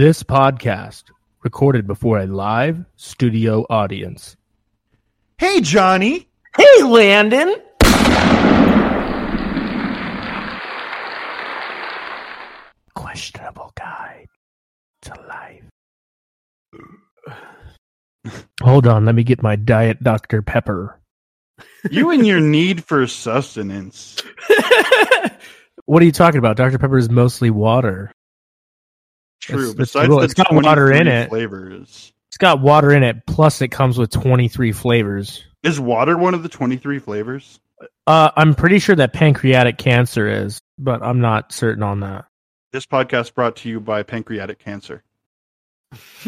This podcast recorded before a live studio audience. Hey, Johnny. Hey, Landon. Questionable guide to life. Hold on, let me get my diet Dr. Pepper. You and your need for sustenance. What are you talking about? Dr. Pepper is mostly water. True. It's- it's Besides real- the it's got water in it. flavors. It's got water in it, plus it comes with 23 flavors. Is water one of the 23 flavors? Uh, I'm pretty sure that pancreatic cancer is, but I'm not certain on that. This podcast brought to you by pancreatic cancer.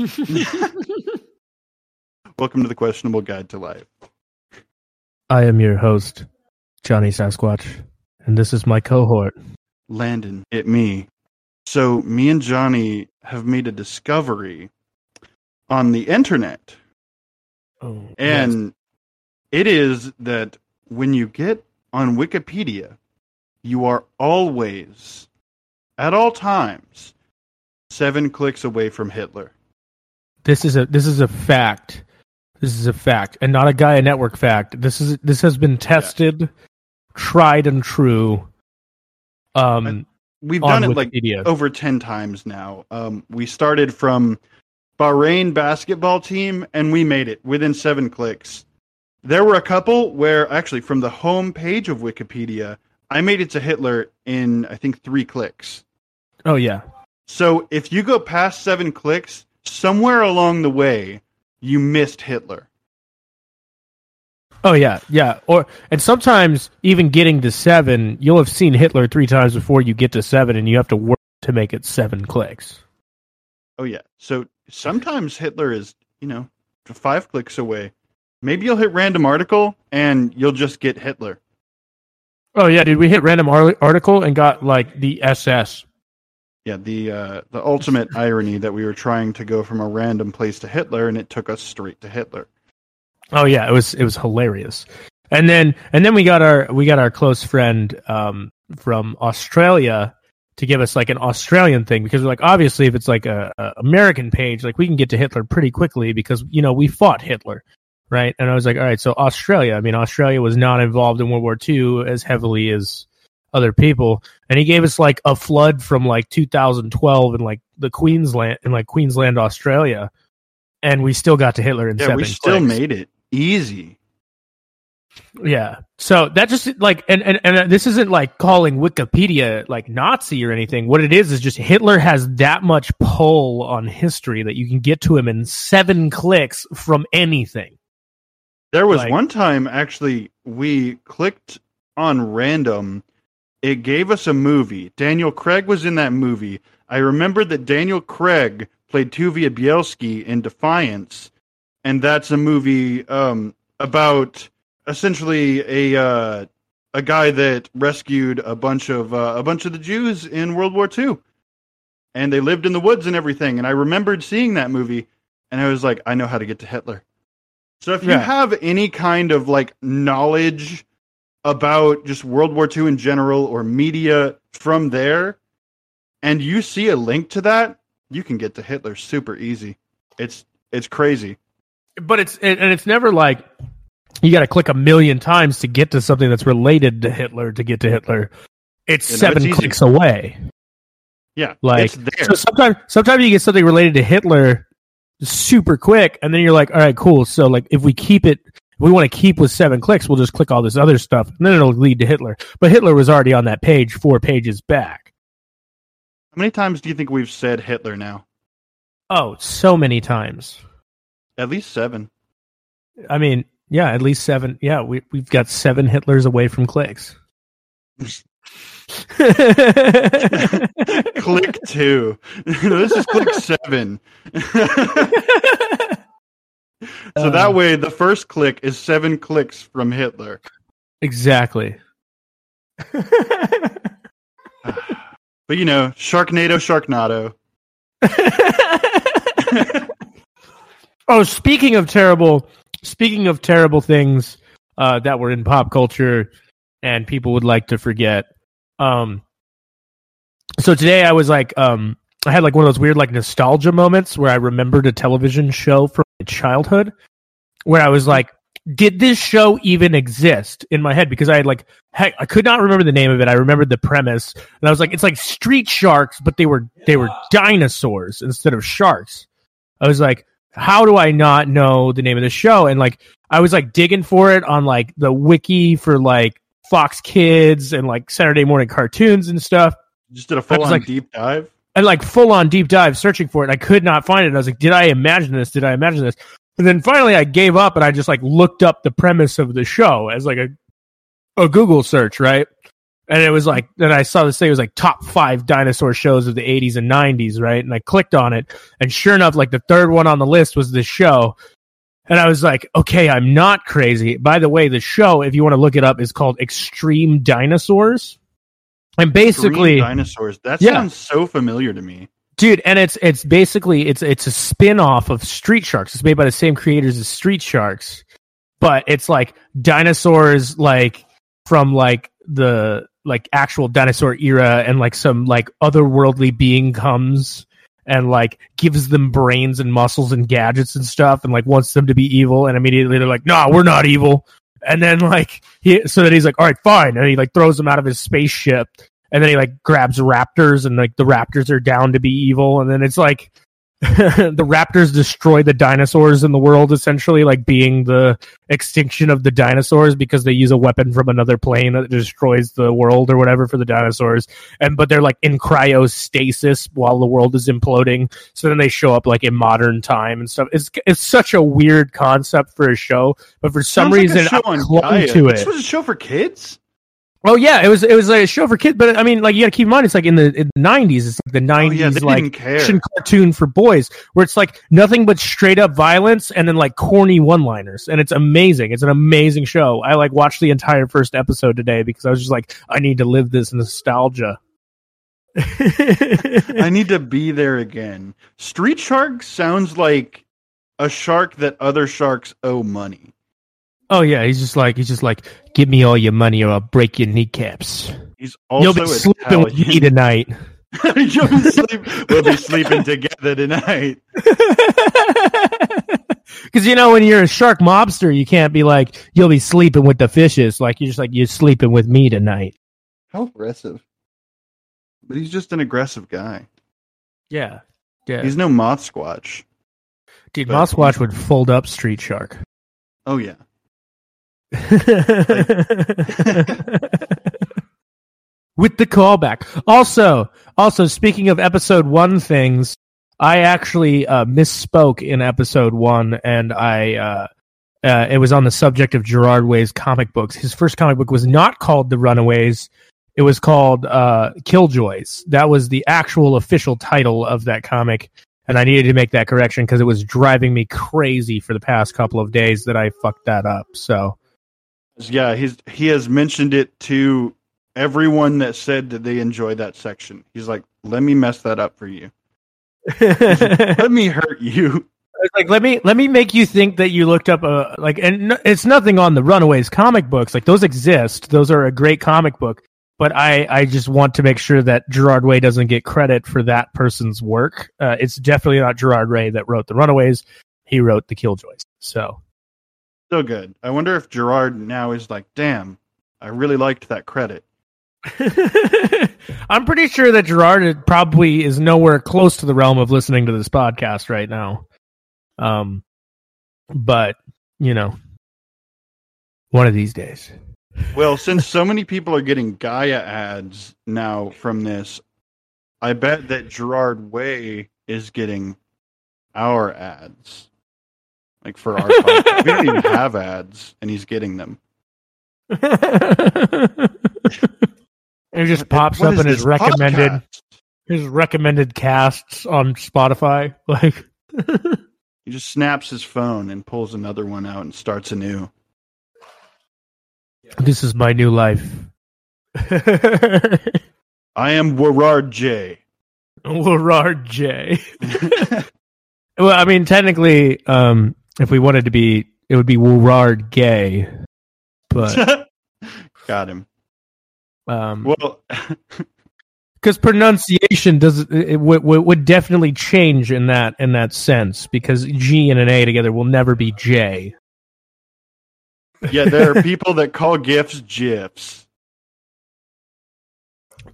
Welcome to the Questionable Guide to Life. I am your host, Johnny Sasquatch, and this is my cohort. Landon, it me. So, me and Johnny have made a discovery on the internet. Oh, And it is that when you get on Wikipedia, you are always, at all times, seven clicks away from Hitler. this is a this is a fact. This is a fact, and not a Gaia Network fact. This is this has been tested, tried and true. Um, We've done it like Wikipedia. over 10 times now. Um, we started from Bahrain basketball team and we made it within seven clicks. There were a couple where, actually, from the home page of Wikipedia, I made it to Hitler in, I think, three clicks. oh yeah, So if you go past seven clicks, somewhere along the way, you missed Hitler. Oh yeah, yeah. Or and sometimes even getting to seven, you'll have seen Hitler three times before you get to seven, and you have to work to make it seven clicks. Oh, yeah. So sometimes Hitler is, you know, five clicks away. Maybe you'll hit random article and you'll just get Hitler. Oh yeah, dude, we hit random ar- article and got like the SS. Yeah, the uh, the ultimate irony that we were trying to go from a random place to Hitler, and it took us straight to Hitler. Oh yeah, it was it was hilarious. And then and then we got our we got our close friend um, from Australia to give us like an Australian thing because we're like obviously if it's like a, a American page like we can get to Hitler pretty quickly because you know we fought Hitler, right? And I was like, all right, so Australia. I mean, Australia was not involved in World War II as heavily as other people, and he gave us like a flood from like 2012 in like the Queensland in like Queensland, Australia, and we still got to Hitler in Yeah, seven. we still made it easy. Yeah. So that just like and, and and this isn't like calling Wikipedia like Nazi or anything. What it is is just Hitler has that much pull on history that you can get to him in seven clicks from anything. There was Like- one time actually we clicked on random. It gave us a movie. Daniel Craig was in that movie. I remember that Daniel Craig played Tuvia Bielski in Defiance, and that's a movie um, about essentially a uh, a guy that rescued a bunch of uh, a bunch of the Jews in World War II, and they lived in the woods and everything. And I remembered seeing that movie, and I was like, I know how to get to Hitler. So if you Yeah. have any kind of like knowledge about just World War II in general or media from there, and you see a link to that, you can get to Hitler super easy. It's it's crazy. But it's and it's never like you got to click a million times to get to something that's related to Hitler to get to Hitler. It's You know, seven it's clicks away. Yeah, Like it's there. So sometimes, sometimes you get something related to Hitler super quick, and then you're like, all right, cool. So like, if we keep it, if we want to keep with seven clicks, we'll just click all this other stuff, and then it'll lead to Hitler. But Hitler was already on that page four pages back. How many times do you think we've said Hitler now? Oh, so many times. At least seven. I mean, yeah, at least seven. Yeah, we we've got seven Hitlers away from clicks. click two. this is click seven. so Uh. that way, the first click is seven clicks from Hitler. exactly. But you know, Sharknado, Sharknado. Oh, speaking of terrible, speaking of terrible things uh, that were in pop culture and people would like to forget. Um, so today I was like, um, I had like one of those weird like nostalgia moments where I remembered a television show from my childhood where I was like, did this show even exist in my head? Because I had like, heck, I could not remember the name of it. I remembered the premise, and I was like, it's like Street Sharks, but they were they were dinosaurs instead of sharks. I was like, how do I not know the name of the show? And like, I was like digging for it on like the wiki for like Fox Kids and like Saturday morning cartoons and stuff. Just did a full on like- deep dive. And like full on deep dive searching for it. And I could not find it. And I was like, did I imagine this? Did I imagine this? And then finally I gave up and I just like looked up the premise of the show as like a a Google search, right? And it was like then I saw this thing it was like top five dinosaur shows of the eighties and nineties, right? And I clicked on it and sure enough, like the third one on the list was this show. And I was like, okay, I'm not crazy. By the way, the show, if you want to look it up, is called Extreme Dinosaurs. And basically Green dinosaurs. That Yeah. sounds so familiar to me. dude and it's it's basically it's it's a spin-off of street sharks it's made by the same creators as street sharks but it's like dinosaurs like from like the like actual dinosaur era and like some like otherworldly being comes and like gives them brains and muscles and gadgets and stuff and like wants them to be evil and immediately they're like nah we're not evil. And then like he so that he's like all right fine. And he like throws them out of his spaceship and then he like grabs raptors and like the raptors are down to be evil. And then it's like the raptors destroy the dinosaurs in the world essentially like being the extinction of the dinosaurs because they use a weapon from another plane that destroys the world or whatever for the dinosaurs. And but they're like in cryostasis while the world is imploding. So then they show up like in modern time and stuff. It's it's such a weird concept for a show but for some Sounds reason show I on clung to it. This was a show for kids. Oh yeah, it was it was like a show for kids, but I mean, like you got to keep in mind, it's like in the nineties, it's like the Oh nineties yeah, like action cartoon for boys, where it's like nothing but straight up violence and then like corny one liners, and it's amazing. It's an amazing show. I like watched the entire first episode today because I was just like, I need to live this nostalgia. I need to be there again. Street Shark sounds like a shark that other sharks owe money. Oh yeah, he's just like he's just like, give me all your money or I'll break your kneecaps. He's also You'll be sleeping with me tonight. You'll be sleep- we'll be sleeping together tonight. Because you know, when you're a shark mobster, you can't be like, "You'll be sleeping with the fishes." Like you're just like, "You're sleeping with me tonight." How aggressive. But he's just an aggressive guy. Yeah, yeah. He's no moth squatch. Dude, but- Mothsquatch would fold up Street Shark. Oh yeah. with the callback. Also, also speaking of episode one things, I actually uh, misspoke in episode one, and I uh, uh, it was on the subject of Gerard Way's comic books. His first comic book was not called The Runaways. It was called uh, Killjoys. That was the actual official title of that comic, and I needed to make that correction because it was driving me crazy for the past couple of days that I fucked that up. So. Yeah, he's he has mentioned it to everyone that said that they enjoyed that section. He's like, "Let me mess that up for you. Let me hurt you." Like let me let me make you think that you looked up a like and n- it's nothing on the Runaways comic books like those exist those are a great comic book but I I just want to make sure that Gerard Way doesn't get credit for that person's work uh, it's definitely not Gerard Way that wrote the Runaways he wrote the Killjoys so So good. I wonder if Gerard now is like, "Damn, I really liked that credit." I'm pretty sure that Gerard probably is nowhere close to the realm of listening to this podcast right now um but you know one of these days Well, since so many people are getting Gaia ads now from this, I bet that Gerard Way is getting our ads. Like for our podcast. we don't even have ads, and he's getting them. it just pops What up in his recommended podcast? his recommended casts on Spotify. Like He just snaps his phone and pulls another one out and starts anew. this is my new life. I am Gerard J. Gerard J. well, I mean, technically, um, if we wanted to be, it would be Gerard Gay. But Got him. um, Well, because pronunciation does it would, would definitely change in that in that sense because G and an A together will never be J. Yeah, there are people that call GIFs GIFs.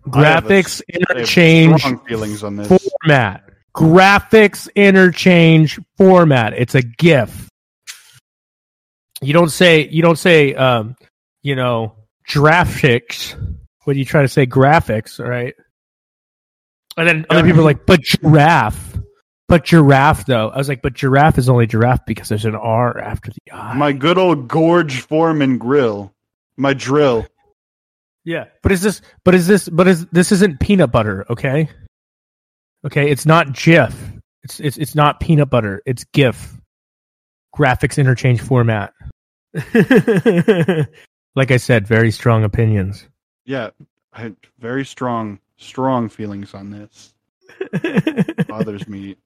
Graphics have interchange feelings on this. format. Graphics interchange format. It's a GIF. You don't say you don't say um, you know graphics when you try to say graphics, right? And then other people are like, but giraffe. But giraffe though. I was like, but giraffe is only giraffe because there's an R after the I. My good old Gorge Foreman grill. My drill. Yeah, but is this? But is this? But is this isn't peanut butter? Okay, okay, it's not GIF. It's it's it's not peanut butter. It's GIF. Graphics interchange format. like I said, very strong opinions. Yeah, I had very strong, strong feelings on this. Bothers me.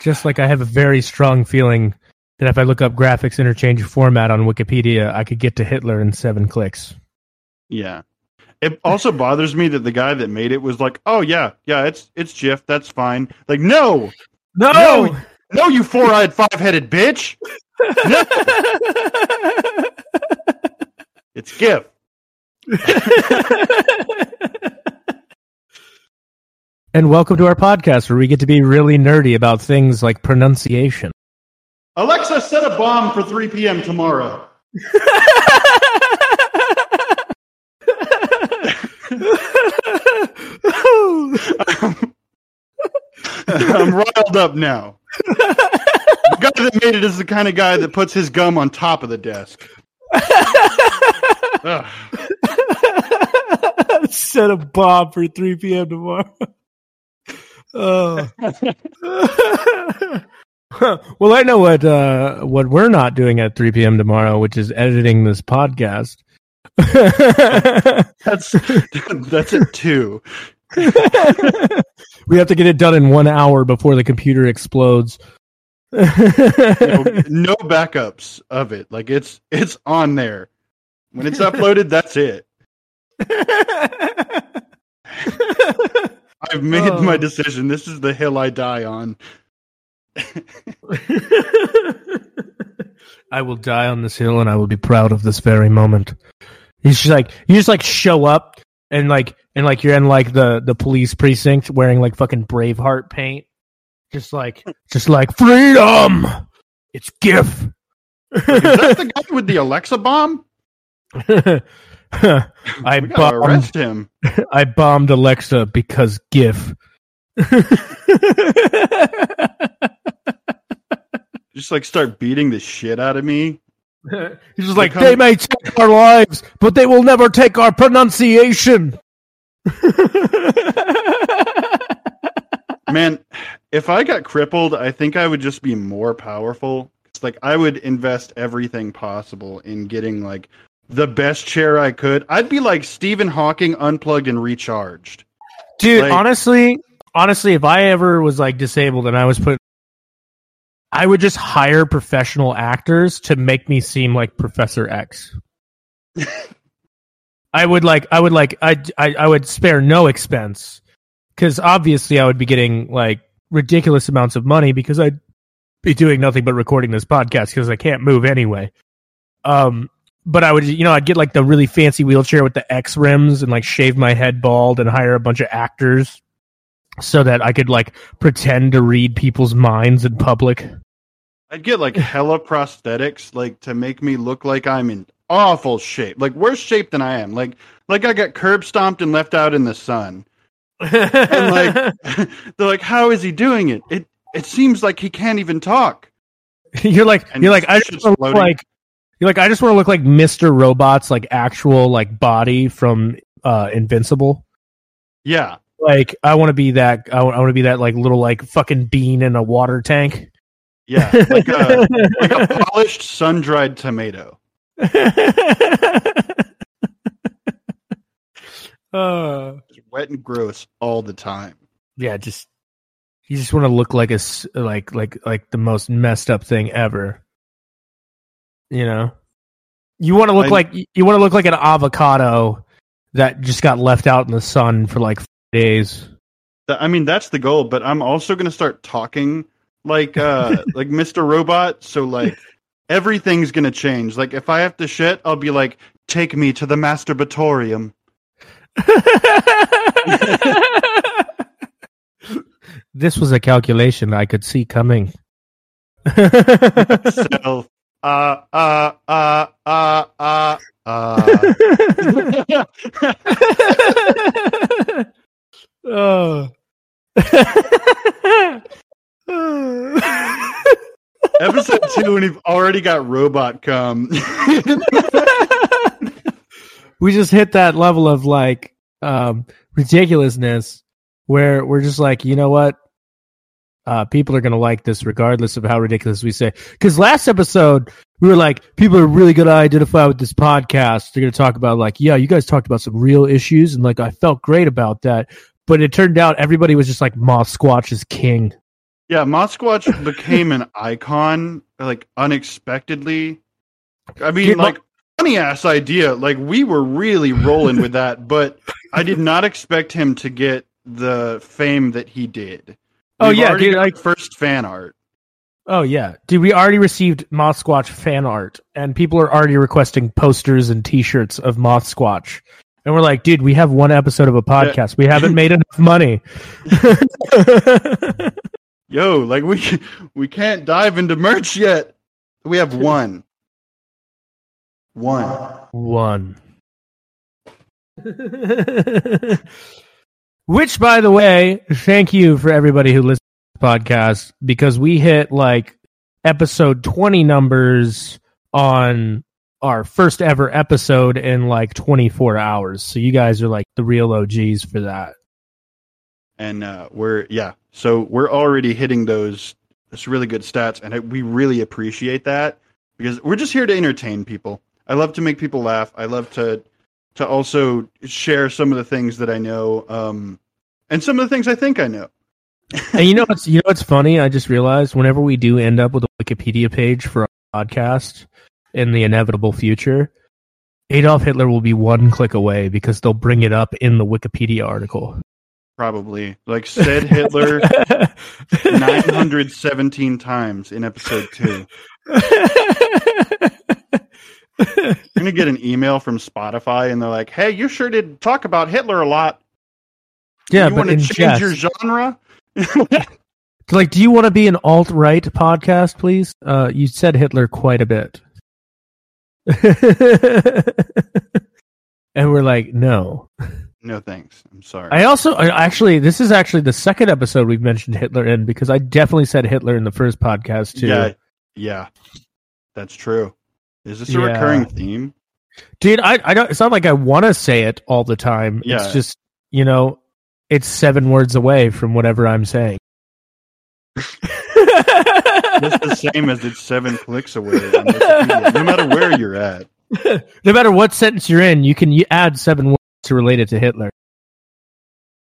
Just like I have a very strong feeling that if I look up graphics interchange format on Wikipedia, I could get to Hitler in seven clicks. Yeah. It also bothers me that the guy that made it was like, "Oh yeah, yeah, it's it's GIF, that's fine." Like, no, No, No! no, you four-eyed, five-headed bitch. No, it's GIF. and welcome to our podcast where we get to be really nerdy about things like pronunciation. Alexa, set a bomb for 3 p.m. tomorrow. I'm riled up now. The guy that made it is the kind of guy that puts his gum on top of the desk. Set a bomb for 3 p.m. tomorrow. Oh. well, I know what uh, what we're not doing at 3 p.m. tomorrow, which is editing this podcast. That's that's it too. We have to get it done in one hour before the computer explodes. You know, no backups of it. Like it's it's on there. When it's uploaded, that's it. I've made Oh. my decision. This is the hill I die on. I will die on this hill, and I will be proud of this very moment. He's just like you just like show up and like and like you're in like the the police precinct wearing like fucking Braveheart paint, just like just like freedom. It's GIF. Is that the guy with the Alexa bomb? I bombed. arrest him. I bombed Alexa because GIF. Just like start beating the shit out of me. He's just like, Become- they may take our lives, but they will never take our pronunciation. Man, if I got crippled, I think I would just be more powerful. It's like I would invest everything possible in getting like the best chair I could. I'd be like Stephen Hawking unplugged and recharged. Dude, Like- honestly, honestly, if I ever was like disabled and I was put, I would just hire professional actors to make me seem like Professor X. I would like, I would like, I, I, I would spare no expense because obviously I would be getting like ridiculous amounts of money because I'd be doing nothing but recording this podcast because I can't move anyway. Um, but I would, you know, I'd get like the really fancy wheelchair with the X rims and like shave my head bald and hire a bunch of actors so that I could like pretend to read people's minds in public. I'd get like hella prosthetics like to make me look like I'm in awful shape. Like worse shape than I am. Like like I got curb stomped and left out in the sun. And like they're like, How is he doing it? It it seems like he can't even talk. you're like, And you're like, I just look floating. like, you're like, I just want to look like Mister Robot's like actual like body from uh Invincible. Yeah. Like, I want to be that. I want to be that like little like fucking bean in a water tank. Yeah. Like a like a polished sun dried tomato. uh, wet and gross all the time. yeah, just you just want to look like a s- like like like the most messed up thing ever. You know, you want to look I- like you want to look like an avocado that just got left out in the sun for like days. I mean, that's the goal, but I'm also going to start talking like uh like Mr. Robot, so like everything's going to change. Like if I have to shit, I'll be like, "Take me to the masturbatorium." this was a calculation I could see coming. So, uh uh uh uh uh uh oh. Episode 2 and we've already got robot cum. we just hit that level of like um ridiculousness where we're just like, you know what? Uh, people are going to like this regardless of how ridiculous we say. Because last episode, we were like, people are really going to identify with this podcast. They're going to talk about, like, yeah, you guys talked about some real issues. And, like, I felt great about that. But it turned out everybody was just like, Moth Squatch is king. yeah, Moth Squatch became an icon like unexpectedly. I mean, Mo- like funny ass idea. Like we were really rolling with that, but I did not expect him to get the fame that he did. Oh, We've yeah, dude, like- first fan art. Oh, yeah. Dude, we already received Moth Squatch fan art, and people are already requesting posters and t shirts of Moth Squatch. And we're like, dude, we have one episode of a podcast. We haven't made enough money. Yo, like we we can't dive into merch yet. We have one. One. One. Which, by the way, thank you for everybody who listens to the podcast because we hit like episode 20 numbers on our first ever episode in like 24 hours. So you guys are like the real OGs for that. and uh, we're yeah so we're already hitting those those really good stats and I, we really appreciate that because we're just here to entertain people i love to make people laugh i love to to also share some of the things that i know um and some of the things i think i know and you know what's you know what's funny? I just realized whenever we do end up with a Wikipedia page for our podcast in the inevitable future, Adolf Hitler will be one click away because they'll bring it up in the Wikipedia article. probably like said hitler 917 times in episode 2 i'm gonna get an email from spotify and they're like hey you sure did talk about hitler a lot yeah, you want to change jest. your genre like, do you want to be an alt right podcast, please? Uh, you said Hitler quite a bit, and we're like, no. No thanks. I'm sorry. I also I actually this is actually the second episode we've mentioned Hitler in because I definitely said Hitler in the first podcast too. Yeah, yeah, that's true. Is this a Yeah. recurring theme? Dude, I I don't it's not like I want to say it all the time. Yeah. It's just, you know, it's seven words away from whatever I'm saying. It's the same as it's seven clicks away. no matter where you're at. no matter what sentence you're in, you can add seven words to relate it to Hitler.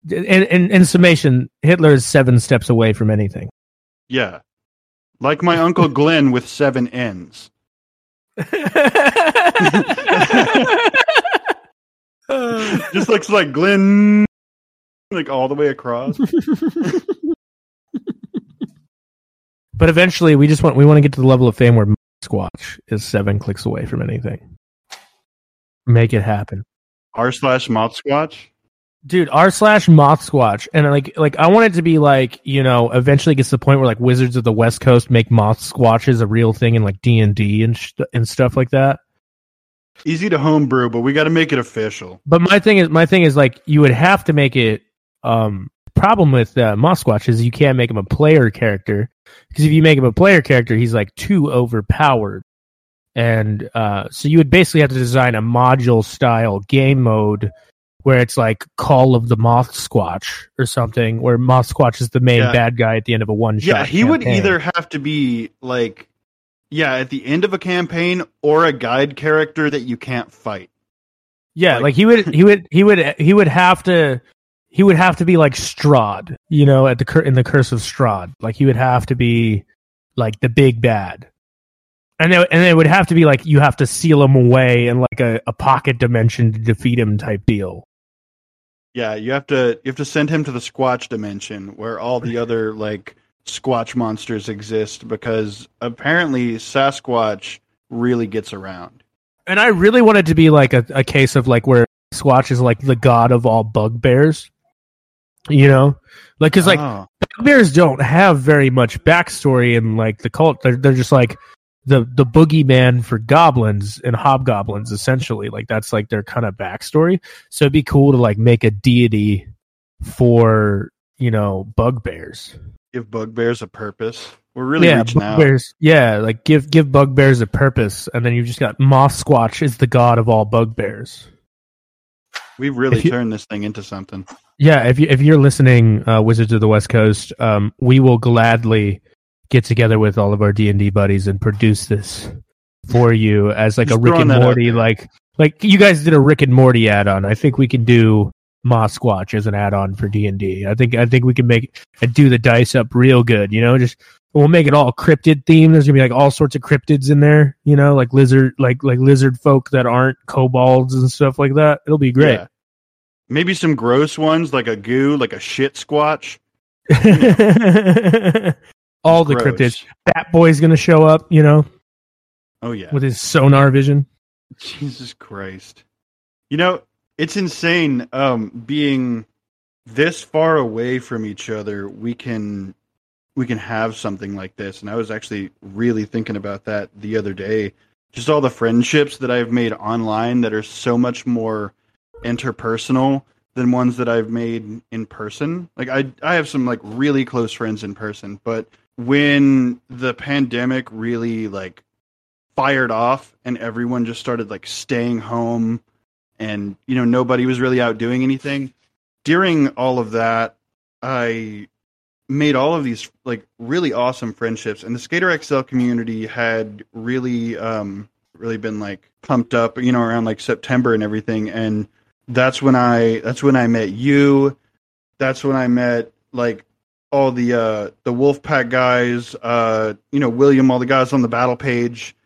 In, in, in summation, Hitler is seven steps away from anything. Yeah, like my uncle Glenn with seven N's. Just looks like Glenn, like all the way across. But eventually, we just want we want to get to the level of fame where Moth Squatch is seven clicks away from anything. Make it happen. R slash Moth Squatch. dude r slash moth squatch and like like i want it to be like you know eventually gets to the point where like wizards of the west coast make moth squatches a real thing in like d&d and, and stuff like that Easy to homebrew, but we got to make it official. but my thing is my thing is like you would have to make it um problem with uh, moth squatch is you can't make him a player character because if you make him a player character he's like too overpowered and uh so you would basically have to design a module style game mode where it's like Call of the Moth Squatch or something, where Moth Squatch is the main Yeah. bad guy at the end of a one shot. Yeah, he would either have to be like, yeah, at the end of a campaign or a guide character that you can't fight. yeah, like- like, he would, he would, he would, he would have to, he would have to be like Strahd, you know, at the cur- in the Curse of Strahd. Like he would have to be like the big bad, and it, and it would have to be like you have to seal him away in like a, a pocket dimension to defeat him type deal. Yeah, you have to you have to send him to the Squatch dimension where all the other like Squatch monsters exist because apparently Sasquatch really gets around. And I really want it to be like a, a case of like where Squatch is like the god of all bugbears. You know, like because like Oh, bugbears don't have very much backstory in like the cult. They're they're just like the the boogeyman for goblins and hobgoblins essentially. Like that's like their kind of backstory. So it'd be cool to like make a deity for you know bugbears. give bugbears a purpose. We're really yeah, reaching out. bugbears. Yeah, like give give bugbears a purpose, and then you've just got Moth Squatch is the god of all bugbears. We've really you- turned this thing into something. Yeah, if you if you're listening, uh, Wizards of the West Coast, um, we will gladly get together with all of our D and D buddies and produce this for you as like Just a Rick and Morty, there. like like you guys did a Rick and Morty add-on. I think we can do Moth Squatch as an add-on for D and I think I think we can make and do the dice up real good. You know, just we'll make it all cryptid themed. There's gonna be like all sorts of cryptids in there. You know, like lizard like like lizard folk that aren't kobolds and stuff like that. It'll be great. Yeah. Maybe some gross ones like a goo, like a shit squatch. All the cryptids. Bat Boy's gonna show up, you know, Oh yeah. with his sonar vision. Jesus Christ. You know, it's insane um being this far away from each other. We can we can have something like this. And I was actually really thinking about that the other day. Just all the friendships that I've made online that are so much more interpersonal than ones that I've made in person. Like I I have some like really close friends in person, but when the pandemic really like fired off and everyone just started like staying home and you know nobody was really out doing anything during all of that i made all of these like really awesome friendships and the skater xl community had really um really been like pumped up you know around like september and everything and that's when i that's when i met you that's when i met like all the uh the wolfpack guys uh you know william all the guys on the battle page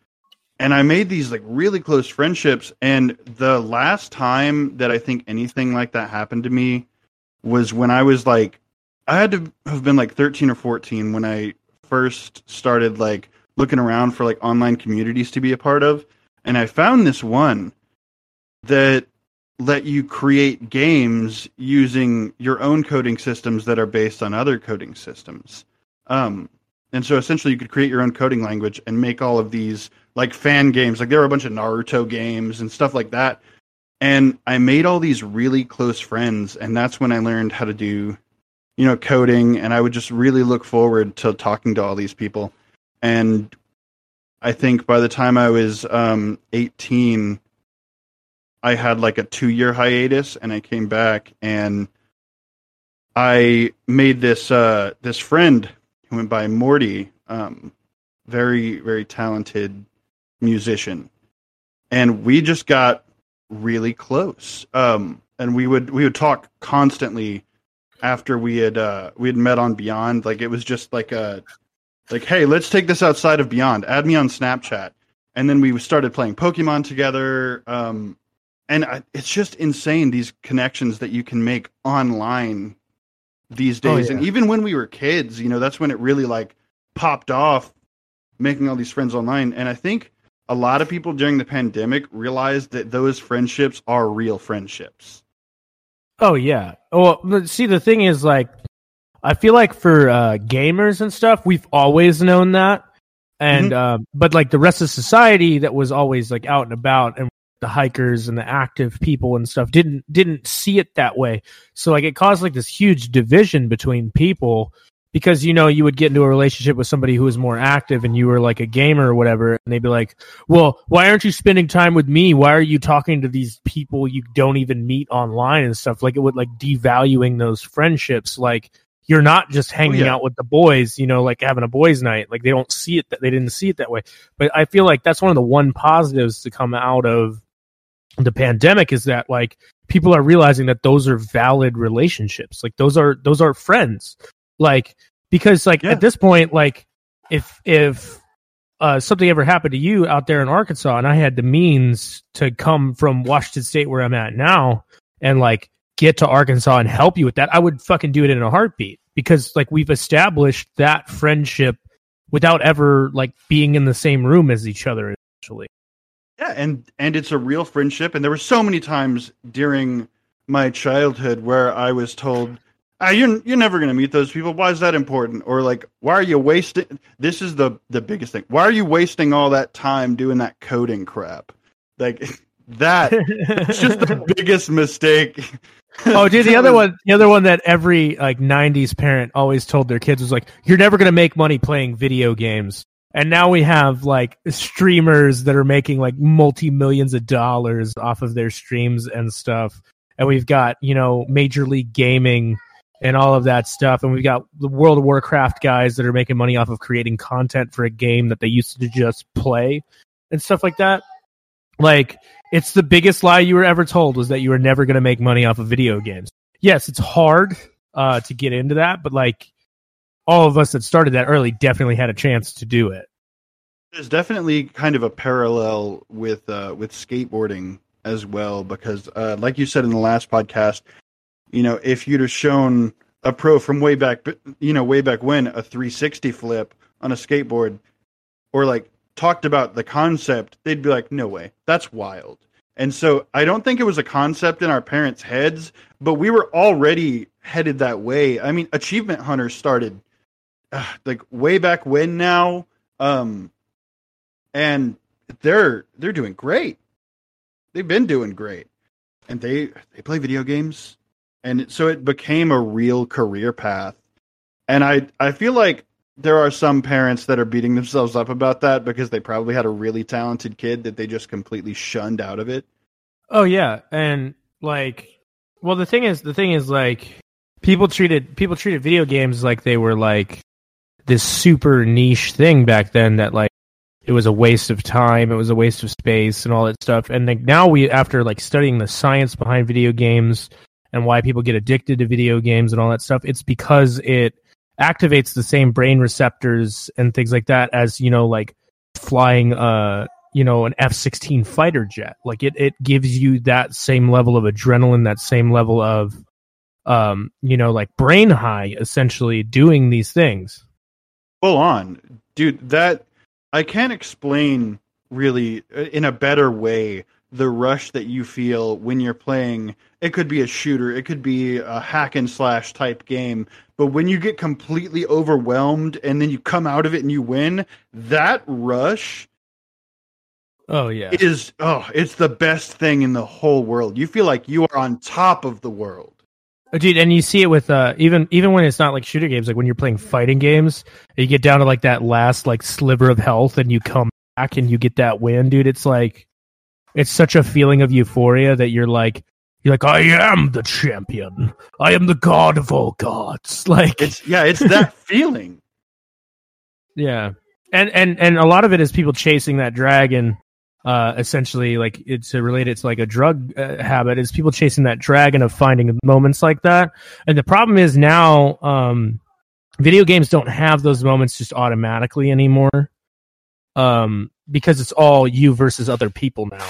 and I made these like really close friendships. And the last time that I think anything like that happened to me was when I was like, I had to have been like 13 or 14 when I first started like looking around for like online communities to be a part of. And I found this one that let you create games using your own coding systems that are based on other coding systems. Um, and so essentially you could create your own coding language and make all of these like fan games. Like there were a bunch of Naruto games and stuff like that. And I made all these really close friends, and that's when I learned how to do, you know, coding. And I would just really look forward to talking to all these people. And I think by the time I was um, 18, I had like a two year hiatus, and I came back and I made this uh, this friend who went by Morty. Um, very very talented musician. And we just got really close um and we would we would talk constantly after we had uh we had met on BYOND. Like it was just like a like hey let's take this outside of BYOND. Add me on snapchat. And then we started playing pokemon together um and I, it's just insane these connections that you can make online these Oh, days. Yeah. and even when we were kids you know that's when it really like popped off making all these friends online. And i think a lot of people during the pandemic realized that those friendships are real friendships. Oh yeah. Well, see, the thing is, like, I feel like for uh, gamers and stuff, we've always known that, and um, but like the rest of society that was always like out and about, and the hikers and the active people and stuff didn't didn't see it that way. So like it caused like this huge division between people because you know you would get into a relationship with somebody who was more active and you were like a gamer or whatever and they'd be like well why aren't you spending time with me? Why are you talking to these people you don't even meet online and stuff? Like it would like devaluing those friendships. Like you're not just oh, hanging yeah. out with the boys you know like having a boys night. Like they don't see it that they didn't see it that way. But i feel like that's one of the one positives to come out of the pandemic is that like people are realizing that those are valid relationships like those are those are friends like because like Yeah. at this point like if if uh, something ever happened to you out there in Arkansas and I had the means to come from Washington State where I'm at now and like get to Arkansas and help you with that, I would fucking do it in a heartbeat because like we've established that friendship without ever like being in the same room as each other essentially. Yeah, and and it's a real friendship and there were so many times during my childhood where I was told ah, you're you're never gonna meet those people. Why is that important? Or like, why are you wasting? This is the the biggest thing. Why are you wasting all that time doing that coding crap? Like that. it's just the biggest mistake. oh, dude, the other one, the other one that every like '90s parent always told their kids was like, "You're never gonna make money playing video games." And now we have like streamers that are making like multi millions of dollars off of their streams and stuff. And we've got, you know, Major League Gaming and all of that stuff. And we've got the World of Warcraft guys that are making money off of creating content for a game that they used to just play and stuff like that. Like, it's the biggest lie you were ever told was that you were never going to make money off of video games. Yes, it's hard uh, to get into that, but like all of us that started that early definitely had a chance to do it. There's definitely kind of a parallel with uh, with skateboarding as well, because uh, like you said in the last podcast, you know, if you'd have shown a pro from way back, you know, way back when a 360 flip on a skateboard, or like talked about the concept, they'd be like, "No way, that's wild." And so I don't think it was a concept in our parents' heads, but we were already headed that way. I mean, Achievement Hunter started like way back when now, um, and they're they're doing great. They've been doing great, and they they play video games and so it became a real career path. And I I feel like there are some parents that are beating themselves up about that because they probably had a really talented kid that they just completely shunned out of it. Oh yeah, and like well the thing is the thing is like people treated people treated video games like they were like this super niche thing back then that like it was a waste of time, it was a waste of space and all that stuff. And like now we after like studying the science behind video games and why people get addicted to video games and all that stuff, it's because it activates the same brain receptors and things like that as, you know, like flying uh you know an F-16 fighter jet. Like it it gives you that same level of adrenaline, that same level of um you know like brain high essentially doing these things. Full on. Dude, that I can't explain really uh, in a better way the rush that you feel when you're playing. It could be a shooter it could be a hack and slash type game but when you get completely overwhelmed and then you come out of it and you win that rush oh yeah. is oh it's the best thing in the whole world. You feel like you are on top of the world oh, dude and you see it with uh even even when it's not like shooter games like when you're playing fighting games you get down to like that last like sliver of health and you come back and you get that win dude it's like it's such a feeling of euphoria that you're like you're like I am the champion. I am the god of all gods. Like it's yeah, it's that feeling. Yeah. And and and a lot of it is people chasing that dragon uh essentially like it's related to like a drug uh, habit is people chasing that dragon of finding moments like that. And the problem is now um video games don't have those moments just automatically anymore. Um because it's all you versus other people now.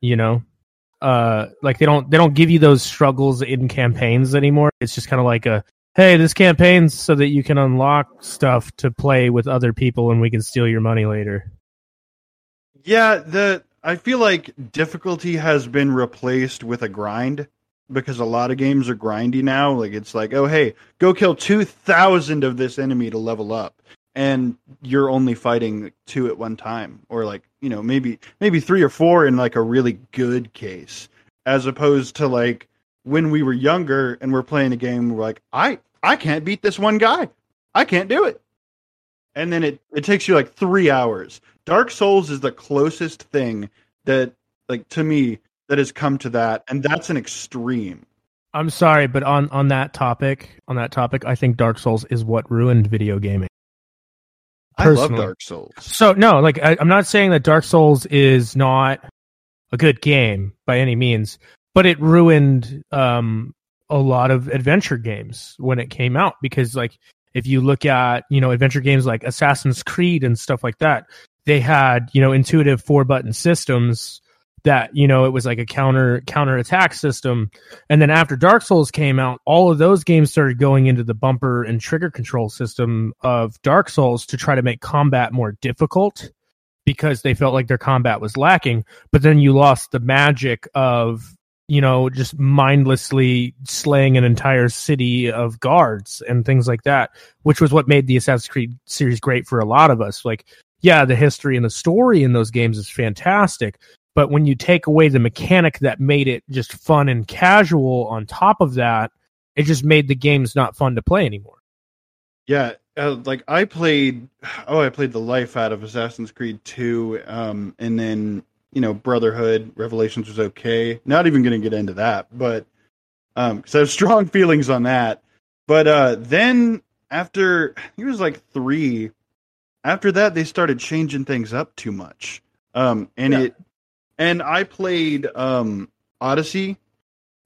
You know, uh, like they don't they don't give you those struggles in campaigns anymore. It's just kind of like a hey, this campaign's so that you can unlock stuff to play with other people and we can steal your money later. Yeah, the I feel like difficulty has been replaced with a grind because a lot of games are grindy now. Like it's like, oh hey, go kill two thousand of this enemy to level up and you're only fighting two at one time. Or like you know maybe maybe three or four in like a really good case as opposed to like when we were younger and we're playing a game we're like i i can't beat this one guy. I can't do it. And then it it takes you like three hours dark souls is the closest thing that like to me that has come to that and that's an extreme i'm sorry but on on that topic on that topic i think dark souls is what ruined video gaming Personally. I love Dark Souls. So no, like I, I'm not saying that Dark Souls is not a good game by any means, but it ruined um, a lot of adventure games when it came out because like if you look at you know adventure games like Assassin's Creed and stuff like that, they had you know intuitive four button systems, that you know it was like a counter counter attack system. And then after dark souls came out all of those games started going into the bumper and trigger control system of dark souls to try to make combat more difficult because they felt like their combat was lacking. But then you lost the magic of you know just mindlessly slaying an entire city of guards and things like that which was what made the assassin's creed series great for a lot of us. Like yeah the history and the story in those games is fantastic but when you take away the mechanic that made it just fun and casual on top of that, it just made the games not fun to play anymore. Yeah, uh, like I played, oh, I played the life out of Assassin's Creed 2, um, and then you know Brotherhood, Revelations was okay. Not even going to get into that, but um, have strong feelings on that. But uh, then after he was like three, after that they started changing things up too much, um, and yeah. it and I played um, Odyssey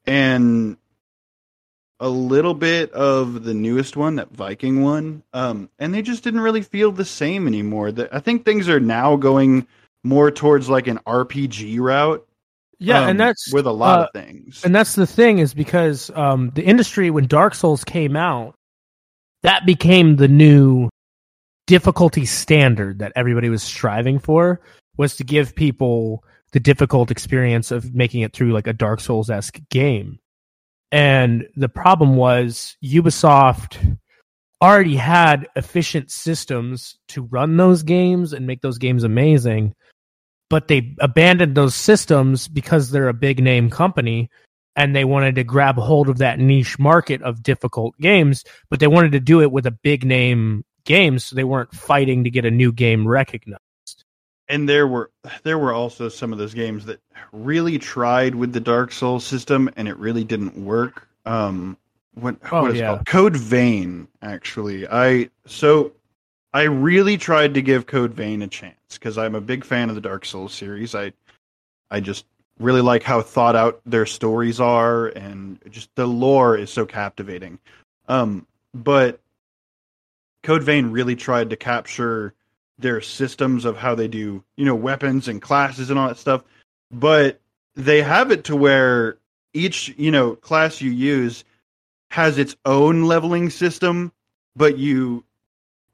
and a little bit of the newest one, that Viking one, um, and they just didn't really feel the same anymore. The, I think things are now going more towards like an RPG route. Yeah, um, and that's with a lot uh, of things. And that's the thing is because um, the industry when Dark Souls came out, that became the new difficulty standard that everybody was striving for was to give people the difficult experience of making it through like a Dark Souls esque game. And the problem was Ubisoft already had efficient systems to run those games and make those games amazing, but they abandoned those systems because they're a big name company and they wanted to grab hold of that niche market of difficult games, but they wanted to do it with a big name game so they weren't fighting to get a new game recognized and there were there were also some of those games that really tried with the Dark Souls system and it really didn't work. Um, what, oh, what is yeah. called Code Vein? Actually, I so I really tried to give Code Vein a chance because I'm a big fan of the Dark Souls series. I I just really like how thought out their stories are and just the lore is so captivating. Um, but Code Vein really tried to capture their systems of how they do, you know, weapons and classes and all that stuff. But they have it to where each, you know, class you use has its own leveling system, but you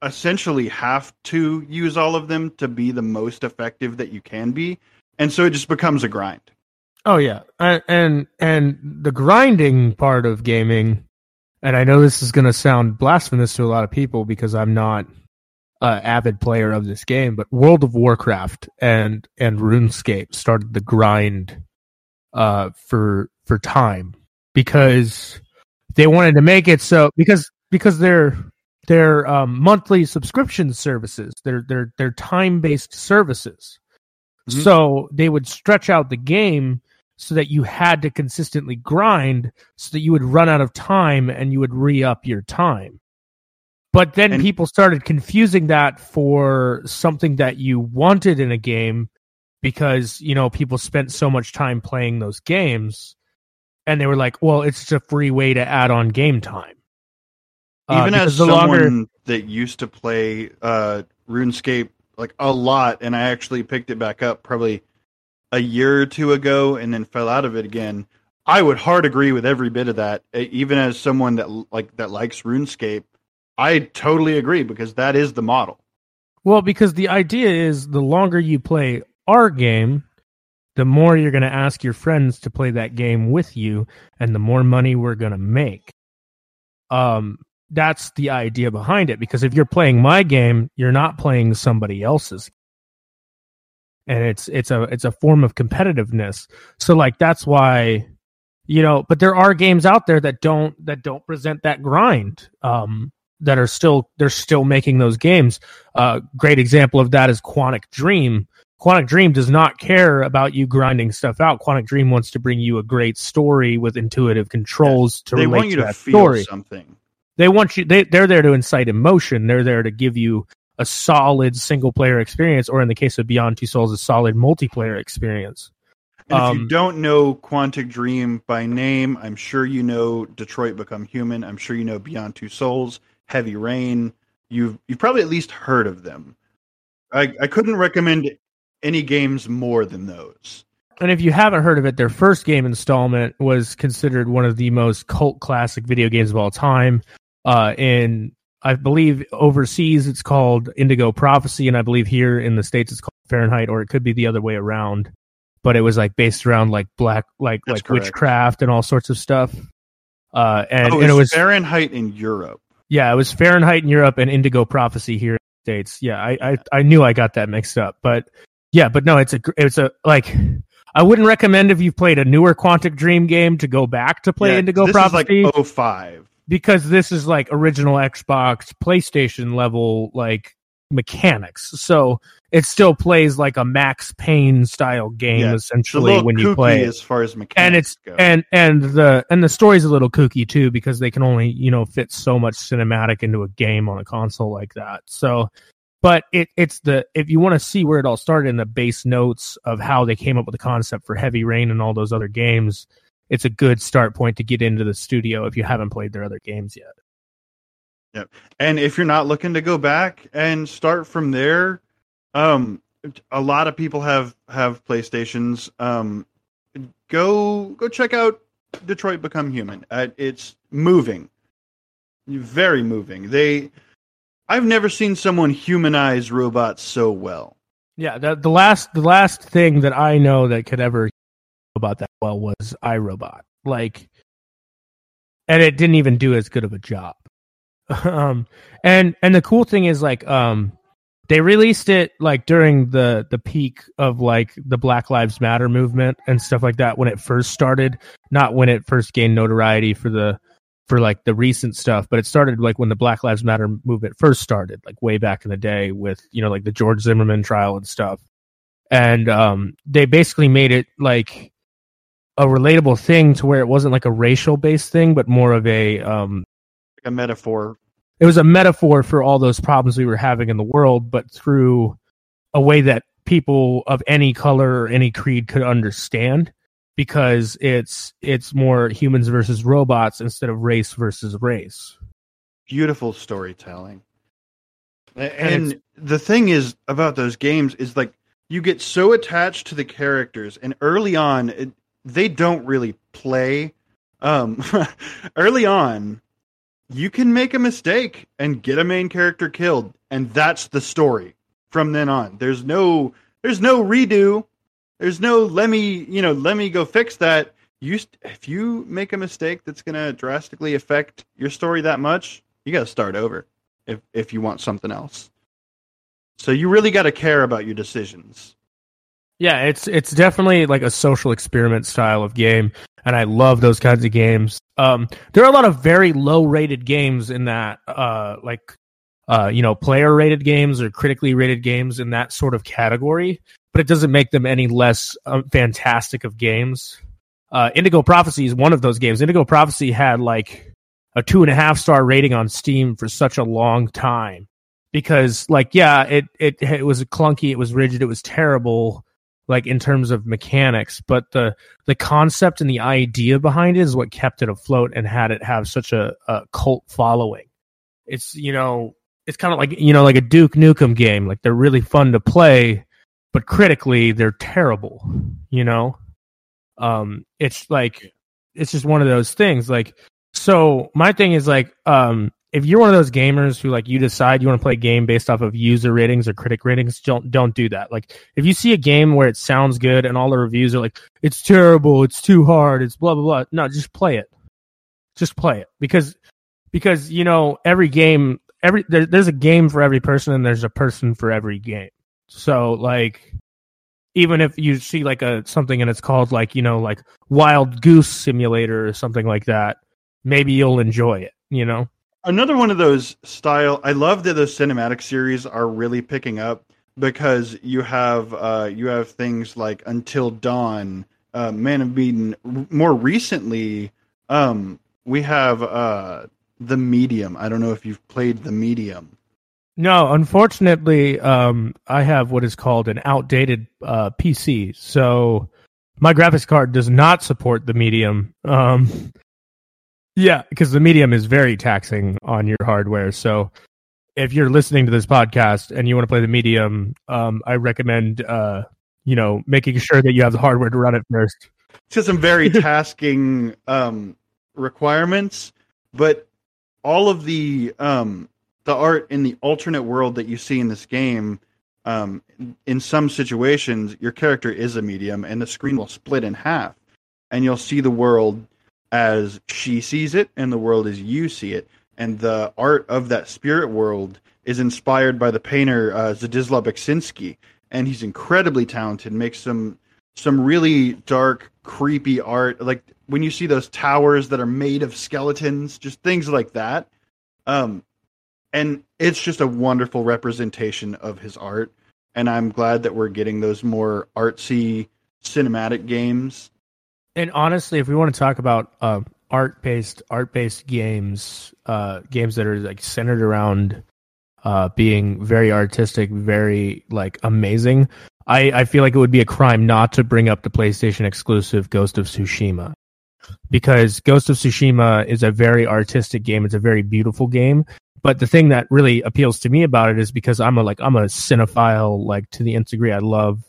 essentially have to use all of them to be the most effective that you can be. And so it just becomes a grind. Oh yeah. And and the grinding part of gaming and I know this is going to sound blasphemous to a lot of people because I'm not uh, avid player of this game, but World of Warcraft and and RuneScape started the grind uh, for for time because they wanted to make it so because because they're they're um, monthly subscription services. They're they're they're time based services. Mm-hmm. So they would stretch out the game so that you had to consistently grind so that you would run out of time and you would re up your time. But then and, people started confusing that for something that you wanted in a game because, you know, people spent so much time playing those games and they were like, well, it's just a free way to add on game time. Uh, Even as someone longer... that used to play uh, RuneScape like a lot, and I actually picked it back up probably a year or two ago and then fell out of it again. I would hard agree with every bit of that. Even as someone that like that likes RuneScape, I totally agree because that is the model. Well, because the idea is the longer you play our game, the more you're going to ask your friends to play that game with you, and the more money we're going to make. Um, that's the idea behind it. Because if you're playing my game, you're not playing somebody else's, and it's it's a it's a form of competitiveness. So like that's why, you know. But there are games out there that don't that don't present that grind. Um, that are still they're still making those games. Uh, great example of that is Quantic Dream. Quantic Dream does not care about you grinding stuff out. Quantic Dream wants to bring you a great story with intuitive controls to they relate want you to, to that feel story. something. They want you. They they're there to incite emotion. They're there to give you a solid single player experience, or in the case of Beyond Two Souls, a solid multiplayer experience. And um, if you um, don't know Quantic Dream by name, I'm sure you know Detroit Become Human. I'm sure you know Beyond Two Souls. Heavy Rain. You've you've probably at least heard of them. I, I couldn't recommend any games more than those. and if you haven't heard of it, their first game installment was considered one of the most cult classic video games of all time. Uh, in I believe overseas it's called Indigo Prophecy, and I believe here in the states it's called Fahrenheit, or it could be the other way around. But it was like based around like black, like That's like correct. witchcraft and all sorts of stuff. Uh, and, oh, and it was Fahrenheit in Europe. yeah, it was Fahrenheit in Europe and Indigo Prophecy here in the States. Yeah, I, I, I knew I got that mixed up, but yeah, but no, it's a, it's a, like, I wouldn't recommend if you've played a newer Quantic Dream game to go back to play Yeah, Indigo this Prophecy is like 05. Because this is like original Xbox, PlayStation level, like mechanics. So it still plays like a Max Payne style game Yeah, essentially when you play it as far as mechanics and it's go. and and the and the story's a little kooky too because they can only you know fit so much cinematic into a game on a console like that so but it it's the if you want to see where it all started in the base notes of how they came up with the concept for heavy rain and all those other games it's a good start point to get into the studio if you haven't played their other games yet Yep. And if you're not looking to go back and start from there, um, a lot of people have have PlayStations. Um, go go check out Detroit Become Human. Uh, it's moving, very moving. They, I've never seen someone humanize robots so well. yeah the, the last the last thing that i know that could ever about that well was I, Robot. Like, and it didn't even do as good of a job. um, and and the cool thing is like, um, they released it like during the the peak of like the Black Lives Matter movement and stuff like that when it first started, not when it first gained notoriety for the for like the recent stuff, but it started like when the Black Lives Matter movement first started, like way back in the day with you know like the George Zimmerman trial and stuff. And um, they basically made it like a relatable thing to where it wasn't like a racial based thing, but more of a um, Like a metaphor. it was a metaphor for all those problems we were having in the world, but through a way that people of any color or any creed could understand because it's it's more humans versus robots instead of race versus race. beautiful storytelling. And And the thing is about those games is like you get so attached to the characters, and early on, it, they don't really play. Um, early on, you can make a mistake and get a main character killed, and that's the story from then on. There's no, there's no redo. There's no let me, you know, let me go fix that. You, if you make a mistake that's going to drastically affect your story that much, you got to start over if if you want something else. So you really got to care about your decisions. Yeah, it's it's definitely like a social experiment style of game, and I love those kinds of games. Um, there are a lot of very low rated games in that, uh, like, uh, you know, player rated games or critically rated games in that sort of category, but it doesn't make them any less um, fantastic of games. Uh, Indigo Prophecy is one of those games. Indigo Prophecy had like a two and a half star rating on Steam for such a long time because, like, yeah, it it it was clunky, it was rigid, it was terrible like in terms of mechanics, but the the concept and the idea behind it is what kept it afloat and had it have such a, a cult following. It's you know it's kind of like you know like a Duke Nukem game. Like they're really fun to play, but critically they're terrible. You know, um, it's like it's just one of those things. Like so, my thing is like um, if you're one of those gamers who like you decide you want to play a game based off of user ratings or critic ratings, don't don't do that. Like if you see a game where it sounds good and all the reviews are like it's terrible, it's too hard, it's blah blah blah, no, just play it. Just play it because because you know every game every there, there's a game for every person and there's a person for every game. So like even if you see like a something and it's called like you know like Wild Goose Simulator or something like that, maybe you'll enjoy it. You know. Another one of those style. I love that those cinematic series are really picking up because you have uh, you have things like Until Dawn, uh, Man of. R- More recently, um, we have uh, the Medium. I don't know if you've played the Medium. No, unfortunately, um, I have what is called an outdated uh, PC, so my graphics card does not support the medium. Um, yeah, because the medium is very taxing on your hardware. So if you're listening to this podcast and you want to play the medium, um, I recommend uh, you know making sure that you have the hardware to run it first. To some very tasking um, requirements, but all of the um, the art in the alternate world that you see in this game, um, in some situations, your character is a medium, and the screen will split in half, and you'll see the world as she sees it, and the world as you see it. And the art of that spirit world is inspired by the painter uh, Beksinski, and he's incredibly talented. Makes some some really dark, creepy art. Like when you see those towers that are made of skeletons, just things like that. Um, and it's just a wonderful representation of his art. And I'm glad that we're getting those more artsy cinematic games. And honestly, if we want to talk about uh, art based art based games, uh, games that are like centered around uh, being very artistic, very like amazing. I, I feel like it would be a crime not to bring up the PlayStation exclusive Ghost of Tsushima because Ghost of Tsushima is a very artistic game. It's a very beautiful game. But the thing that really appeals to me about it is because I'm a like I'm a cinephile like to the nth degree. I love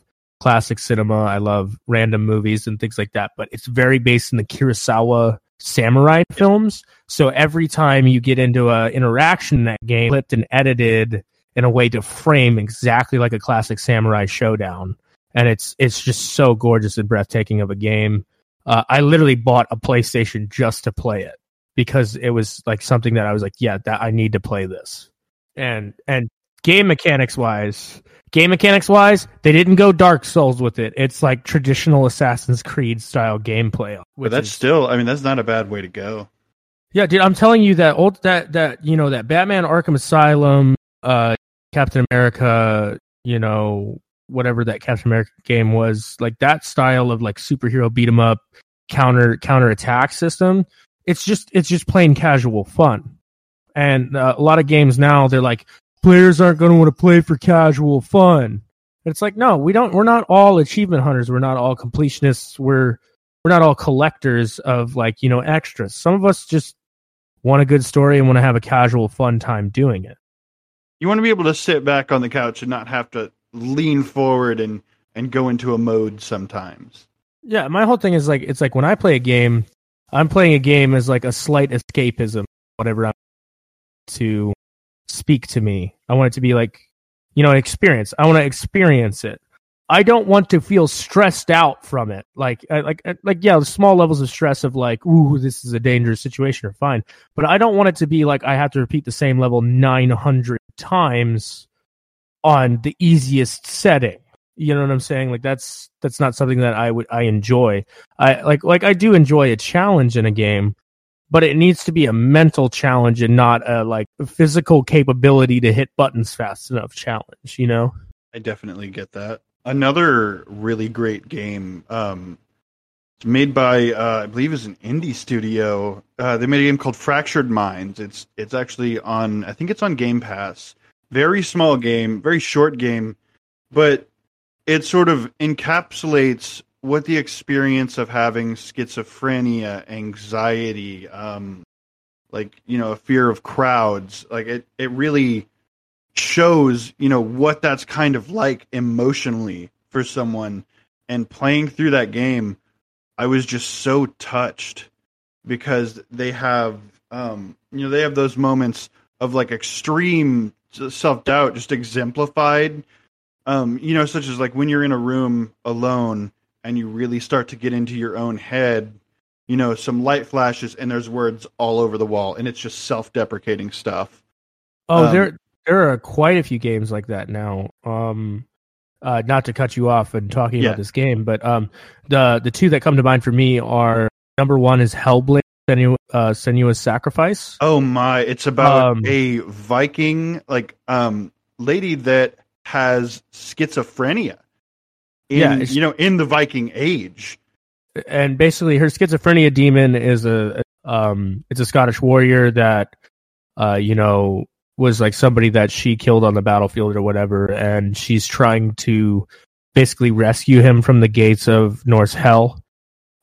classic cinema. I love random movies and things like that. But it's very based in the Kurosawa samurai films. So every time you get into an interaction in that game, clipped and edited in a way to frame exactly like a classic samurai showdown. And it's it's just so gorgeous and breathtaking of a game. Uh, I literally bought a PlayStation just to play it because it was like something that I was like, yeah, that I need to play this. And and game mechanics wise, game mechanics wise, they didn't go Dark Souls with it. It's like traditional Assassin's Creed style gameplay. But that's is, still, I mean, that's not a bad way to go. Yeah, dude, I'm telling you that old that that you know that Batman Arkham Asylum, uh, Captain America, you know whatever that Captain America game was, like that style of like superhero beat 'em up counter counter attack system. It's just it's just plain casual fun. And uh, a lot of games now they're like players aren't going to want to play for casual fun. It's like no, we don't. We're not all achievement hunters. We're not all completionists. We're we're not all collectors of like you know extras. Some of us just want a good story and want to have a casual fun time doing it. You want to be able to sit back on the couch and not have to lean forward and and go into a mode sometimes. Yeah, my whole thing is like it's like when I play a game, I'm playing a game as like a slight escapism, whatever I'm to speak to me. I want it to be like, you know, an experience. I want to experience it. I don't want to feel stressed out from it. Like, like, like, yeah, the small levels of stress of like, ooh, this is a dangerous situation are fine. But I don't want it to be like I have to repeat the same level 900 times on the easiest setting. You know what I'm saying? Like that's that's not something that I would I enjoy. I like like I do enjoy a challenge in a game, but it needs to be a mental challenge and not a like physical capability to hit buttons fast enough challenge, you know? I definitely get that. Another really great game um it's made by uh, I believe is an indie studio. Uh, they made a game called Fractured Minds. It's it's actually on I think it's on Game Pass. Very small game, very short game, but it sort of encapsulates what the experience of having schizophrenia, anxiety, um, like you know, a fear of crowds, like it, it really shows you know what that's kind of like emotionally for someone. And playing through that game, I was just so touched because they have, um, you know, they have those moments of like extreme self doubt, just exemplified um, you know, such as like when you're in a room alone and you really start to get into your own head, you know, some light flashes and there's words all over the wall and it's just self-deprecating stuff. Oh, um, there there are quite a few games like that now. Um uh, not to cut you off and talking yeah. about this game, but um, the the two that come to mind for me are number one is Hellblade: Senu- uh, Senua's Sacrifice. Oh my! It's about um, a Viking like um lady that has schizophrenia. In, yeah, you know, in the Viking Age. And basically, her schizophrenia demon is a um, it's a Scottish warrior that, uh, you know, was like somebody that she killed on the battlefield or whatever, and she's trying to basically rescue him from the gates of Norse hell.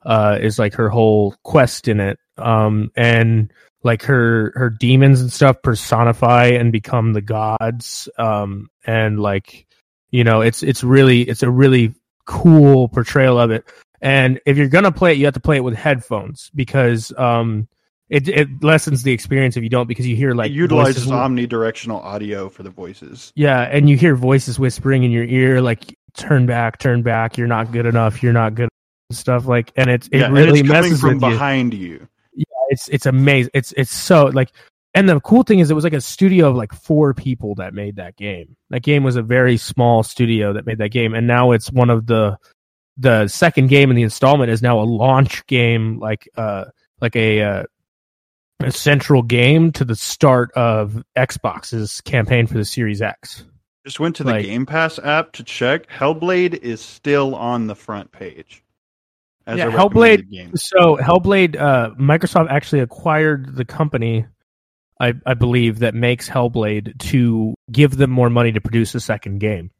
Uh, is like her whole quest in it. Um, and like her her demons and stuff personify and become the gods um and like you know it's it's really it's a really cool portrayal of it. And if you're gonna play it, you have to play it with headphones because um, it it lessens the experience if you don't because you hear like it utilizes voices- omnidirectional audio for the voices. yeah, and you hear voices whispering in your ear like turn back, turn back, you're not good enough, you're not good enough, stuff like and it's it yeah, really and it's coming messes from with you. behind you. It's it's amazing. It's it's so like and the cool thing is it was like a studio of like four people that made that game. That game was a very small studio that made that game and now it's one of the the second game in the installment is now a launch game like uh like a uh a central game to the start of Xbox's campaign for the Series X. Just went to the Like- Game Pass app to check. Hellblade is still on the front page. as Yeah, a Hellblade- game. So Hellblade, uh, Microsoft actually acquired the company, I, I believe, that makes Hellblade to give them more money to produce a second game.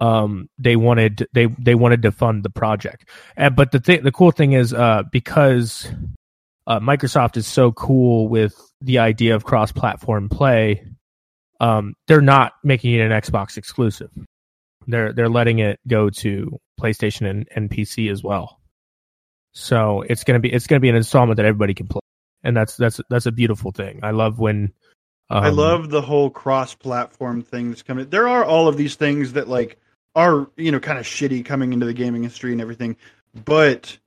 Um, they wanted they they wanted to fund the project, uh, but the thing the cool thing is uh, because uh, Microsoft is so cool with the idea of cross platform play, um, they're not making it an Xbox exclusive. They're they're letting it go to PlayStation and, and PC as well. So it's gonna be it's gonna be an installment that everybody can play, and that's that's that's a beautiful thing. I love when um, I love the whole cross-platform thing that's coming. There are all of these things that like are you know kind of shitty coming into the gaming industry and everything, but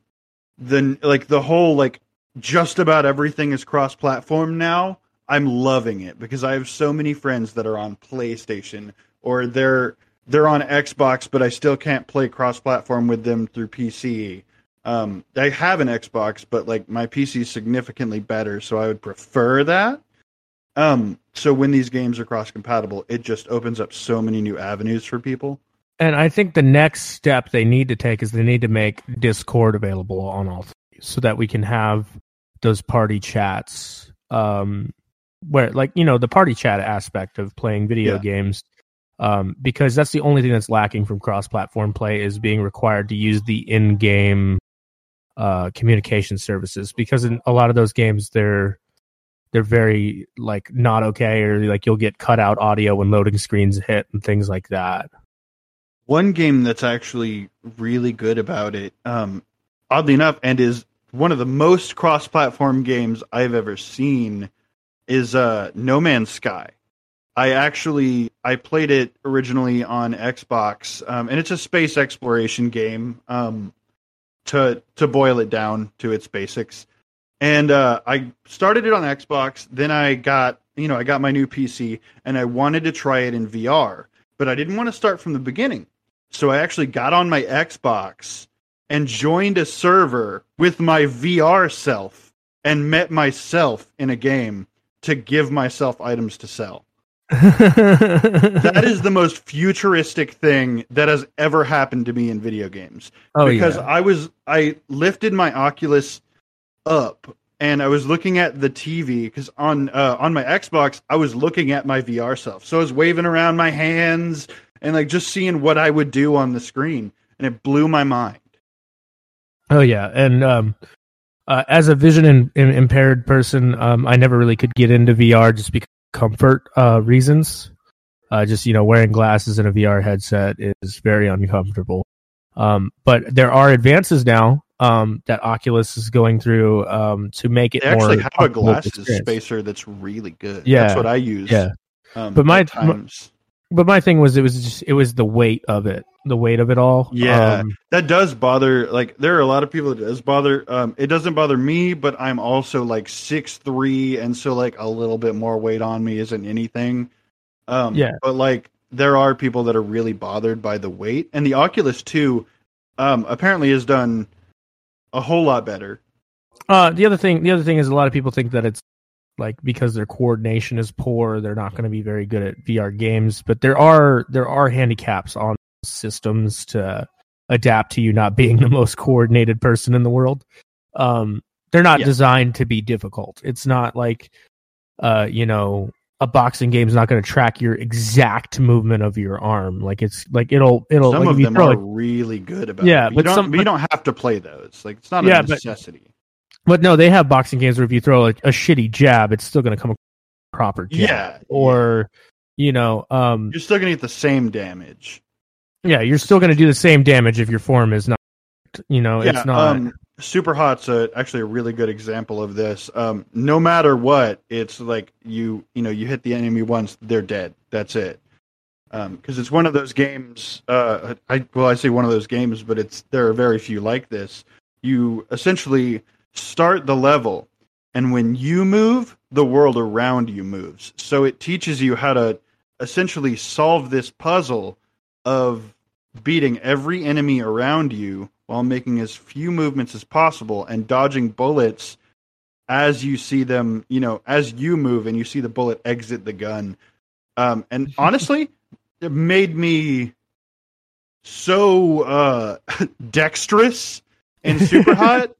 the like the whole like just about everything is cross-platform now. I'm loving it because I have so many friends that are on PlayStation or they're they're on Xbox, but I still can't play cross-platform with them through PC. Um, I have an Xbox, but like my PC is significantly better, so I would prefer that. Um, so when these games are cross compatible, it just opens up so many new avenues for people. and I think the next step they need to take is they need to make Discord available on all three, so that we can have those party chats. Um, where like you know the party chat aspect of playing video Yeah. games. Um, because that's the only thing that's lacking from cross-platform play is being required to use the in-game uh, communication services. Because in a lot of those games, they're they're very like not okay, or like you'll get cut out audio when loading screens hit and things like that. One game that's actually really good about it, um, oddly enough, and is one of the most cross platform games I've ever seen, is uh, No Man's Sky. I actually I played it originally on Xbox, um, and it's a space exploration game. Um, to to boil it down to its basics, and uh, I started it on Xbox. Then I got you know I got my new PC, and I wanted to try it in VR, but I didn't want to start from the beginning. So I actually got on my Xbox and joined a server with my VR self and met myself in a game to give myself items to sell. That is the most futuristic thing that has ever happened to me in video games oh because yeah. I was I lifted my Oculus up and I was looking at the TV because on uh, on my Xbox I was looking at my VR self, so I was waving around my hands and like just seeing what I would do on the screen, and it blew my mind. Oh yeah, and um, uh, as a vision in, in impaired person, um, I never really could get into VR just because comfort uh, reasons. Uh, just you know, wearing glasses and a VR headset is very uncomfortable. Um, but there are advances now um, that Oculus is going through um, to make it They actually more have a glasses experience. spacer that's really good. Yeah. that's what I use. Yeah, um, But my- times. But my thing was it was just it was the weight of it, the weight of it all. Yeah. Um, that does bother like there are a lot of people that does bother um it doesn't bother me but i'm also like six three and so like a little bit more weight on me isn't anything um Yeah. but like there are people that are really bothered by the weight and the oculus 2 um apparently has done a whole lot better Uh, the other thing, the other thing is a lot of people think that it's like because their coordination is poor, they're not going to be very good at VR games. But there are there are handicaps on systems to adapt to you not being the most coordinated person in the world. Um, they're not Yeah. designed to be difficult. It's not like, uh, you know, a boxing game is not going to track your exact movement of your arm. Like it's like it'll it'll some like of them are a really good about Yeah, it but you don't, some- but you don't have to play those like it's not Yeah, a necessity But no, they have boxing games where if you throw a, a shitty jab, it's still going to come a proper jab. yeah Or, you know, um, you're still gonna get the same damage Yeah, you're still going to do the same damage if your form is not. You know, yeah, it's not. Um, Superhot's a, actually a really good example of this. Um, no matter what, it's like you you know you hit the enemy once, they're dead. That's it. Because it's one of those games. Uh, I well, I say one of those games, but it's there are very few like this. You essentially start the level, and when you move, the world around you moves. So it teaches you how to essentially solve this puzzle of beating every enemy around you while making as few movements as possible and dodging bullets as you see them, you know, as you move and you see the bullet exit the gun. Um, and honestly, it made me so uh, dexterous and super hot.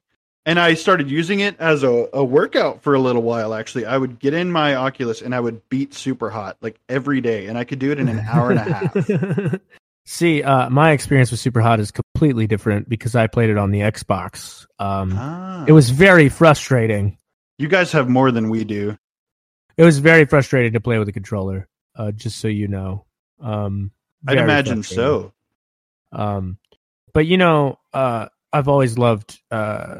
And I started using it as a, a workout for a little while. Actually, I would get in my Oculus and I would beat superhot like every day, and I could do it in an hour and a half. See, uh, my experience with Superhot is completely different because I played it on the Xbox. Um, Ah. It was very frustrating. You guys have more than we do. It was very frustrating to play with a controller. Uh, just so you know, um, I'd imagine so. Um, but you know, uh, I've always loved uh,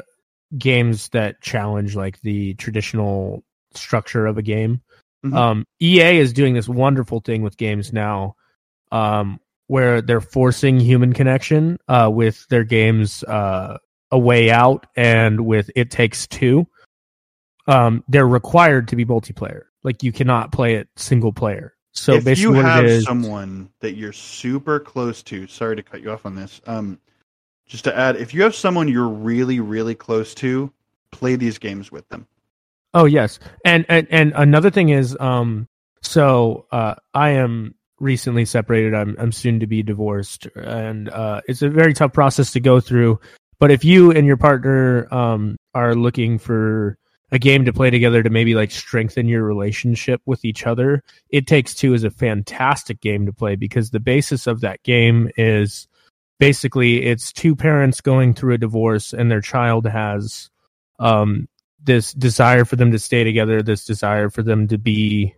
games that challenge like the traditional structure of a game. Mhm. Um, EA is doing this wonderful thing with games now, um, where they're forcing human connection uh, with their games. Uh, a Way Out and with It Takes Two. Um, they're required to be multiplayer. Like you cannot play it single player. So if basically, you what have it is, someone that you're super close to, sorry to cut you off on this. Um, just to add, if you have someone you're really, really close to, play these games with them. Oh yes, and and and another thing is, um, so uh, I am recently separated. I'm I'm soon to be divorced, and uh, it's a very tough process to go through. But if you and your partner um are looking for a game to play together to maybe like strengthen your relationship with each other, It Takes Two is a fantastic game to play because the basis of that game is basically it's two parents going through a divorce and their child has um this desire for them to stay together, this desire for them to be,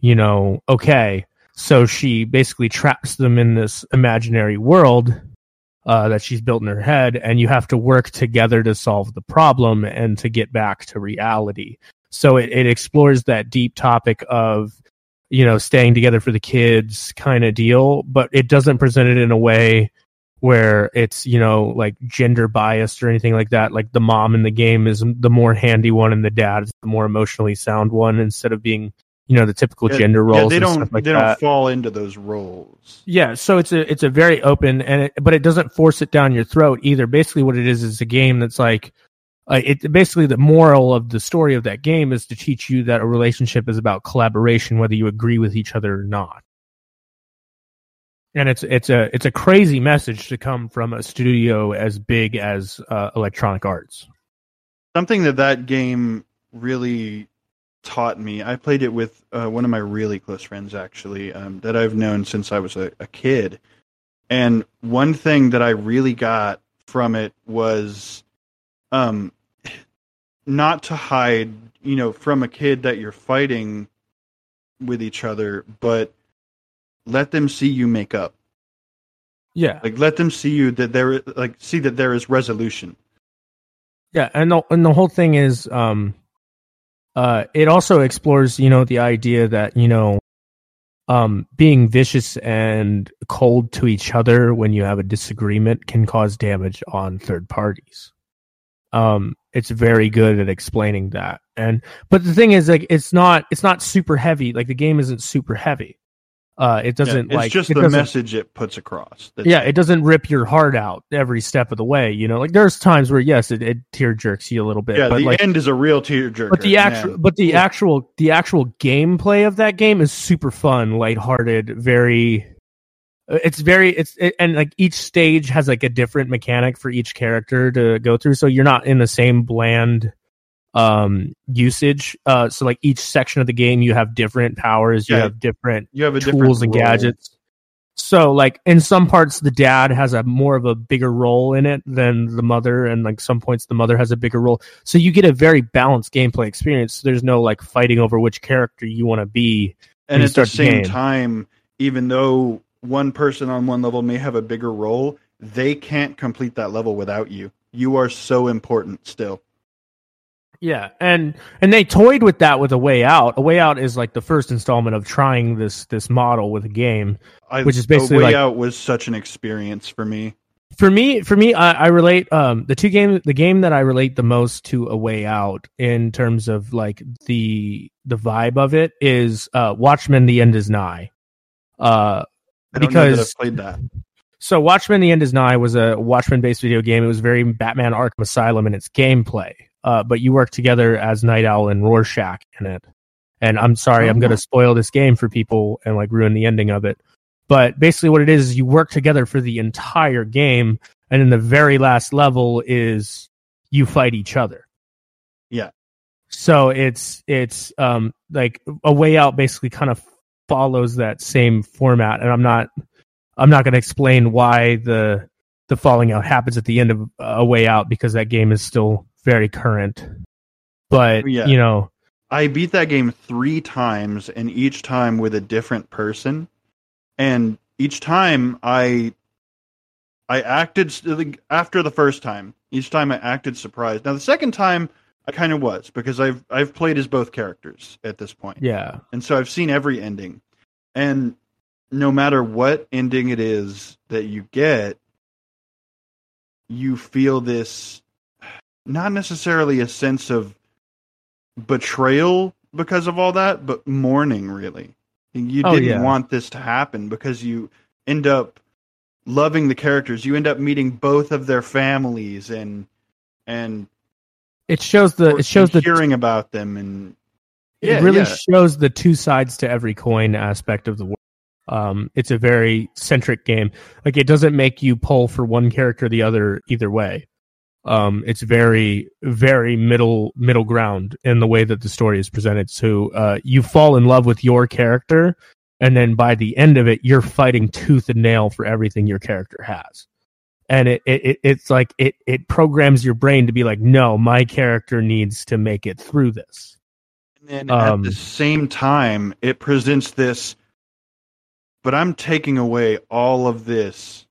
you know, okay. So she basically traps them in this imaginary world uh, that she's built in her head, and you have to work together to solve the problem and to get back to reality. So it, it explores that deep topic of, you know, staying together for the kids kind of deal, but it doesn't present it in a way where it's you know like gender biased or anything like that like the mom in the game is the more handy one and the dad is the more emotionally sound one instead of being you know the typical Yeah, gender yeah, roles they and don't. stuff like they that don't fall into those roles. yeah so it's a it's a very open and it, but it doesn't force it down your throat either basically what it is is a game that's like uh, it basically the moral of the story of that game is to teach you that a relationship is about collaboration whether you agree with each other or not and it's it's a it's a crazy message to come from a studio as big as uh, Electronic Arts. Something that that game really taught me. I played it with uh, one of my really close friends, actually, um, that I've known since I was a, a kid. And one thing that I really got from it was um, not to hide, you know, from a kid that you're fighting with each other, but let them see you make up. Yeah, Like let them see you that there, like see that there is resolution. yeah, and the and the whole thing is, um, uh, it also explores, you know, the idea that you know, um, being vicious and cold to each other when you have a disagreement can cause damage on third parties. Um, it's very good at explaining that, and but the thing is, like, it's not it's not super heavy. Like the game isn't super heavy. Uh, it doesn't Yeah, it's like just it the message it puts across. That's yeah, it doesn't rip your heart out every step of the way. You know, like there's times where yes, it, it tear jerks you a little bit, yeah. but the like, end is a real tearjerker. but the actual, but the Ooh. actual, the actual gameplay of that game is super fun, lighthearted, very. It's very it's it, and like each stage has like a different mechanic for each character to go through, so you're not in the same bland um usage. Uh, so like each section of the game, you have different powers, you Yeah. have different you have a different tools and role. gadgets. So like in some parts the dad has a more of a bigger role in it than the mother and like some points the mother has a bigger role. So you get a very balanced gameplay experience. so There's no like fighting over which character you want to be. and at the start the same time, even though one person on one level may have a bigger role, they can't complete that level without you. You are so important still. Yeah, and and they toyed with that with a way out. A way out is like the first installment of trying this this model with a game, I, which is basically a way like out was such an experience for me. for me for me I, I relate um the two game the game that I relate the most to a way out in terms of like the the vibe of it is uh Watchmen the end is nigh. Uh I don't know that Because- I've played that. So Watchmen: The End Is Nigh was a Watchmen-based video game. It was very Batman: Arkham Asylum in its gameplay, uh, but you work together as Night Owl and Rorschach in it. And I'm sorry, I'm going to spoil this game for people and like ruin the ending of it. But basically, what it is, is you work together for the entire game, and then the very last level is you fight each other. Yeah. So it's it's um like a way out basically kind of follows that same format, and I'm not I'm not going to explain why the the falling out happens at the end of a way out because that game is still very current. But oh, Yeah. you know, I beat that game three times, and each time with a different person. And each time I, I acted after the first time. Each time I acted surprised. Now the second time I kind of was because I've I've played as both characters at this point, yeah, and so I've seen every ending. And no matter what ending it is that you get, you feel this not necessarily a sense of betrayal because of all that, but mourning really. You Oh, didn't yeah. want this to happen because you end up loving the characters. You end up meeting both of their families and and it shows the it shows the hearing about them and it Yeah, really yeah. shows the two sides to every coin aspect of the world. Um, it's a very centric game. Like it doesn't make you pull for one character or the other either way. Um, it's very very middle middle ground in the way that the story is presented. So uh, you fall in love with your character, and then by the end of it, you're fighting tooth and nail for everything your character has. And it, it, it it's like it it programs your brain to be like, no, my character needs to make it through this. And then Um, at the same time, it presents this, but I'm taking away all of this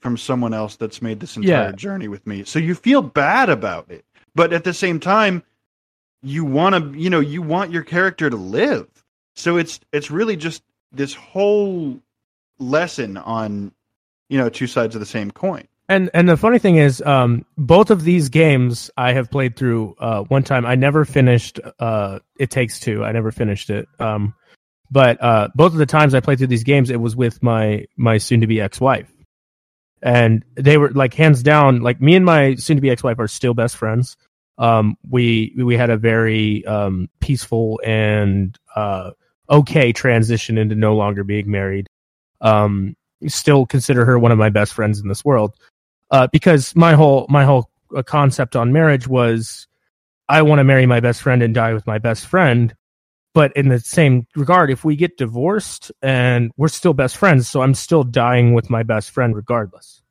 from someone else that's made this entire Yeah. journey with me. So you feel bad about it. But at the same time, you want to, you know, you want your character to live. So it's it's really just this whole lesson on, you know, two sides of the same coin. And and the funny thing is, um, both of these games I have played through uh, one time. I never finished. Uh, it takes two. I never finished it. Um, but uh, both of the times I played through these games, it was with my my soon to be ex wife, and they were like hands down. Like me and my soon to be ex wife are still best friends. Um, we we had a very um, peaceful and uh, okay transition into no longer being married. Um, still consider her one of my best friends in this world uh, because my whole my whole uh, concept on marriage was I want to marry my best friend and die with my best friend. But in the same regard, if we get divorced and we're still best friends, so I'm still dying with my best friend regardless.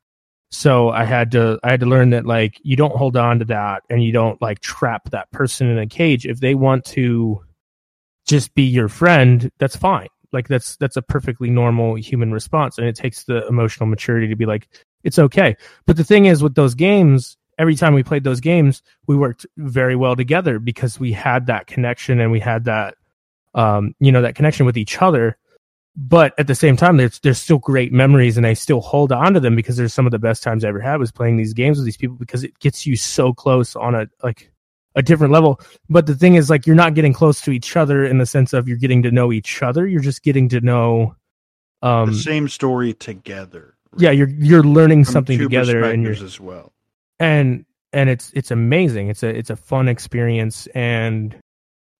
So I had to I had to learn that like you don't hold on to that and you don't like trap that person in a cage. If they want to just be your friend, that's fine. Like that's that's a perfectly normal human response. And it takes the emotional maturity to be like, it's okay. But the thing is with those games, every time we played those games, we worked very well together because we had that connection and we had that um, you know, that connection with each other. But at the same time, there's there's still great memories and I still hold on to them because there's some of the best times I ever had was playing these games with these people because it gets you so close on a like a different level. But the thing is like you're not getting close to each other in the sense of you're getting to know each other. You're just getting to know um the same story together. yeah, you're you're learning From something together and you're as well. and and it's it's amazing. It's a it's a fun experience, and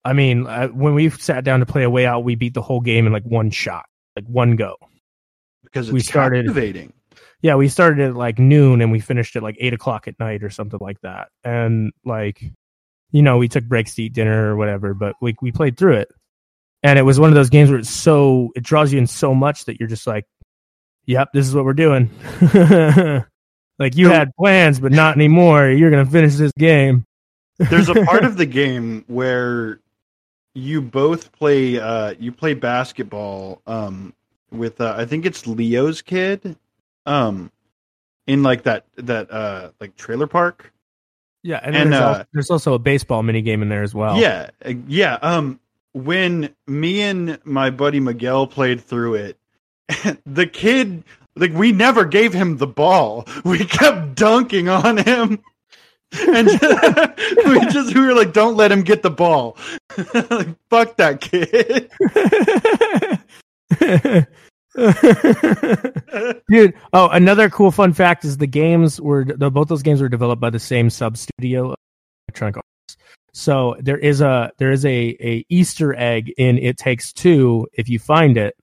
I mean, uh, when we sat down to play a way out, we beat the whole game in like one shot, like one go. Because it's we started- captivating. Yeah, we started at like noon and we finished at like eight o'clock at night or something like that. And like, you know, we took breaks to eat dinner or whatever, but we we played through it, and it was one of those games where it's so it draws you in so much that you're just like, yep, this is what we're doing. like you had plans, but not anymore. You're gonna finish this game. There's a part of the game where you both play uh you play basketball um with uh, I think it's Leo's kid, um, in like that that uh like trailer park. Yeah, and, And, there's, uh, al- there's also a baseball mini game in there as well. Yeah, uh, yeah. Um, when me and my buddy Miguel played through it, the kid like we never gave him the ball. We kept dunking on him. And we just we were like, don't let him get the ball. like, fuck that kid. Dude, oh, another cool fun fact is the games were the, both those games were developed by the same sub studio, Electronic Arts. So there is a there is a a Easter egg in It Takes Two if you find it,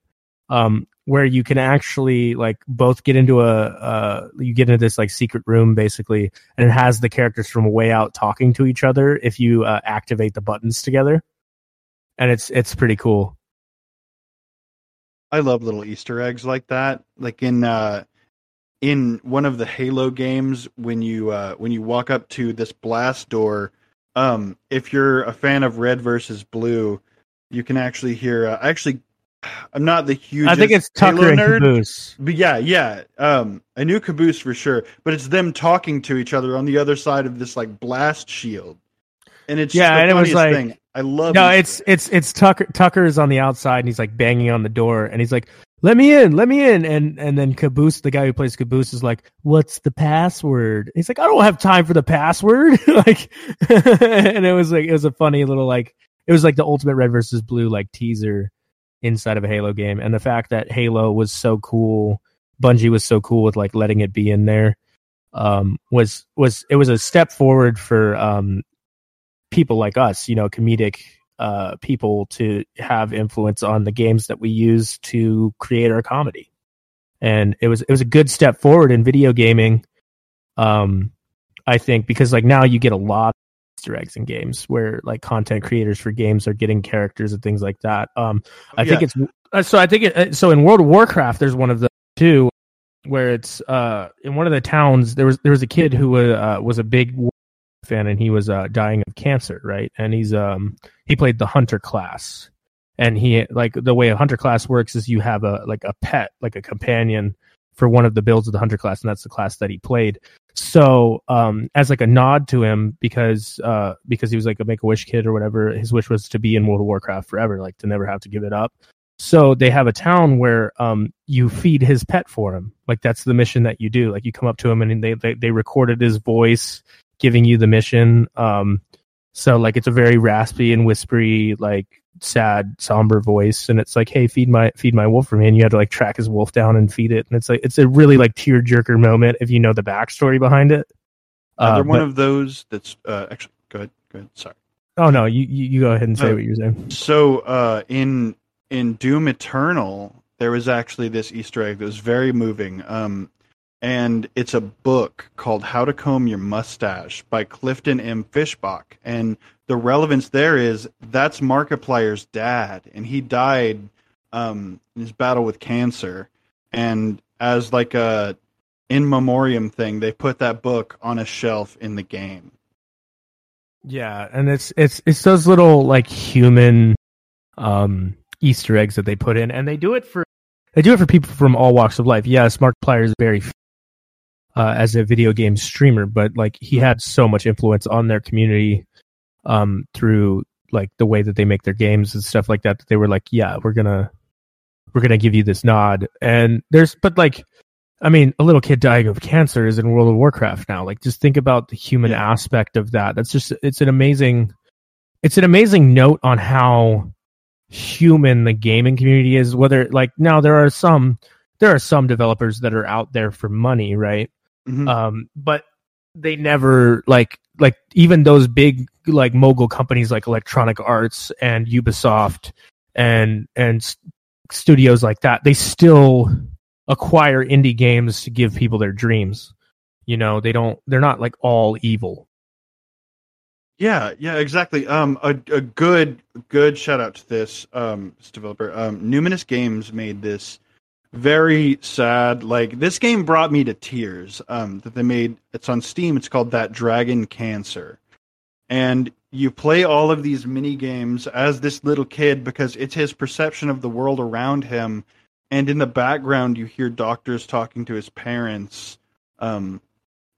um, where you can actually like both get into a uh you get into this like secret room basically, and it has the characters from Way Out talking to each other if you uh, activate the buttons together, and it's it's pretty cool. I love little Easter eggs like that. Like in uh in one of the Halo games when you uh when you walk up to this blast door, um if you're a fan of Red versus Blue, you can actually hear uh, actually I'm not the huge I think it's Tucker Halo and nerd, Caboose. but yeah, yeah. Um I knew Caboose for sure, but it's them talking to each other on the other side of this like blast shield. And it's Yeah, the and it was like- thing. I love No, it's it's it's Tucker. Tucker is on the outside and he's like banging on the door and he's like, "Let me in, let me in." And and then Caboose, the guy who plays Caboose, is like, "What's the password?" He's like, "I don't have time for the password." like, and it was like it was a funny little like it was like the ultimate red versus blue like teaser inside of a Halo game, and the fact that Halo was so cool, Bungie was so cool with like letting it be in there, um, was was it was a step forward for um people like us, you know, comedic uh, people to have influence on the games that we use to create our comedy. And it was it was a good step forward in video gaming. Um, I think because like now you get a lot Easter eggs in games where like content creators for games are getting characters and things like that. Um, I think it's uh, so. I think it, uh, so. In World of Warcraft, there's one of the two where it's uh in one of the towns there was there was a kid who uh, was a big fan and he was uh, dying of cancer, right? And he's um he played the hunter class, and he like the way a hunter class works is you have a like a pet, like a companion for one of the builds of the hunter class, and that's the class that he played. So um as like a nod to him because uh because he was like a make a wish kid or whatever, his wish was to be in World of Warcraft forever, like to never have to give it up. So they have a town where um you feed his pet for him. Like that's the mission that you do. Like you come up to him and they they, they recorded his voice giving you the mission. Um, so like it's a very raspy and whispery, like sad, somber voice, and it's like, hey, feed my feed my wolf for me, and you had to like track his wolf down and feed it, and it's like it's a really like tear jerker moment if you know the backstory behind it. Another Uh, one but- of those that's uh actually go ahead, go ahead. Sorry. oh no, you, you go ahead and say Oh. what you're saying. So uh, in in Doom Eternal, there was actually this Easter egg that was very moving. Um, and it's a book called How to Comb Your Mustache by Clifton M. Fischbach. And the relevance there is that's Markiplier's dad, and he died um, in his battle with cancer. And as like a in memoriam thing, they put that book on a shelf in the game. Yeah, and it's it's it's those little like human um Easter eggs that they put in, and they do it for they do it for people from all walks of life. Yes, Markiplier is very uh, as a video game streamer, but like he had so much influence on their community um through like the way that they make their games and stuff like that. That they were like, yeah, we're gonna we're gonna give you this nod, and there's but like. I mean, a little kid dying of cancer is in World of Warcraft now. Like, just think about the human Yeah. aspect of that. That's just, it's an amazing, it's an amazing note on how human the gaming community is. Whether, like, now there are some, there are some developers that are out there for money, right? Mhm. Um, but they never, like, like, even those big, like, mogul companies like Electronic Arts and Ubisoft and, and studios like that, they still, acquire indie games to give people their dreams. You know, they don't they're not like all evil. Yeah, yeah, exactly. Um, a, a good good shout out to this um this developer. Um, Numinous Games made this very sad. Like this game brought me to tears. Um, that they made. It's on Steam. It's called That Dragon Cancer, and you play all of these mini games as this little kid because it's his perception of the world around him and in the background you hear doctors talking to his parents um,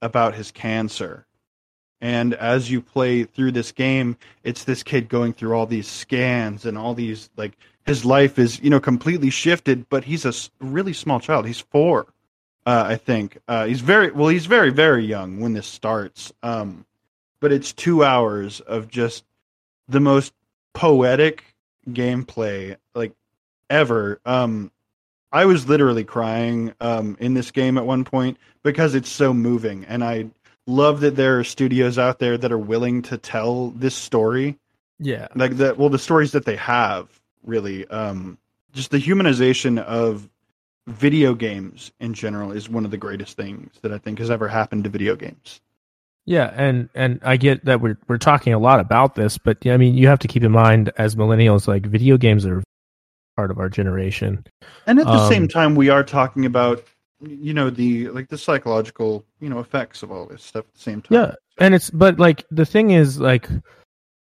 about his cancer. And as you play through this game, it's this kid going through all these scans and all these like his life is you know completely shifted. But he's a really small child. He's four, uh, I think. Uh, he's very well. He's very very young when this starts. Um, but it's two hours of just the most poetic gameplay like ever. Um, I was literally crying um, in this game at one point because it's so moving, and I love that there are studios out there that are willing to tell this story. Yeah, like that. Well, the stories that they have really, um, just the humanization of video games in general is one of the greatest things that I think has ever happened to video games. Yeah, and and I get that we're we're talking a lot about this, but I mean, you have to keep in mind as millennials, like video games are part of our generation. And at the um, same time, we are talking about you know the like the psychological you know effects of all this stuff at the same time. Yeah, and it's but like the thing is like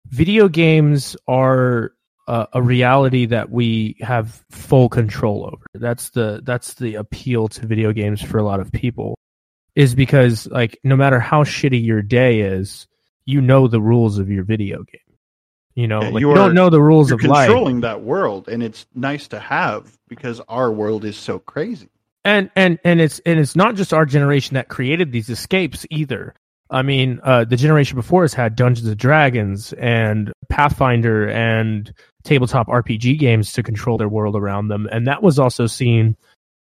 video games are uh, a reality that we have full control over. That's the that's the appeal to video games for a lot of people is because like no matter how shitty your day is, you know the rules of your video game. You know, yeah, like you, you are, don't know the rules of controlling life. Controlling that world, and it's nice to have because our world is so crazy. And and and it's and it's not just our generation that created these escapes either. I mean, uh, the generation before us had Dungeons and Dragons and Pathfinder and tabletop RPG games to control their world around them, and that was also seen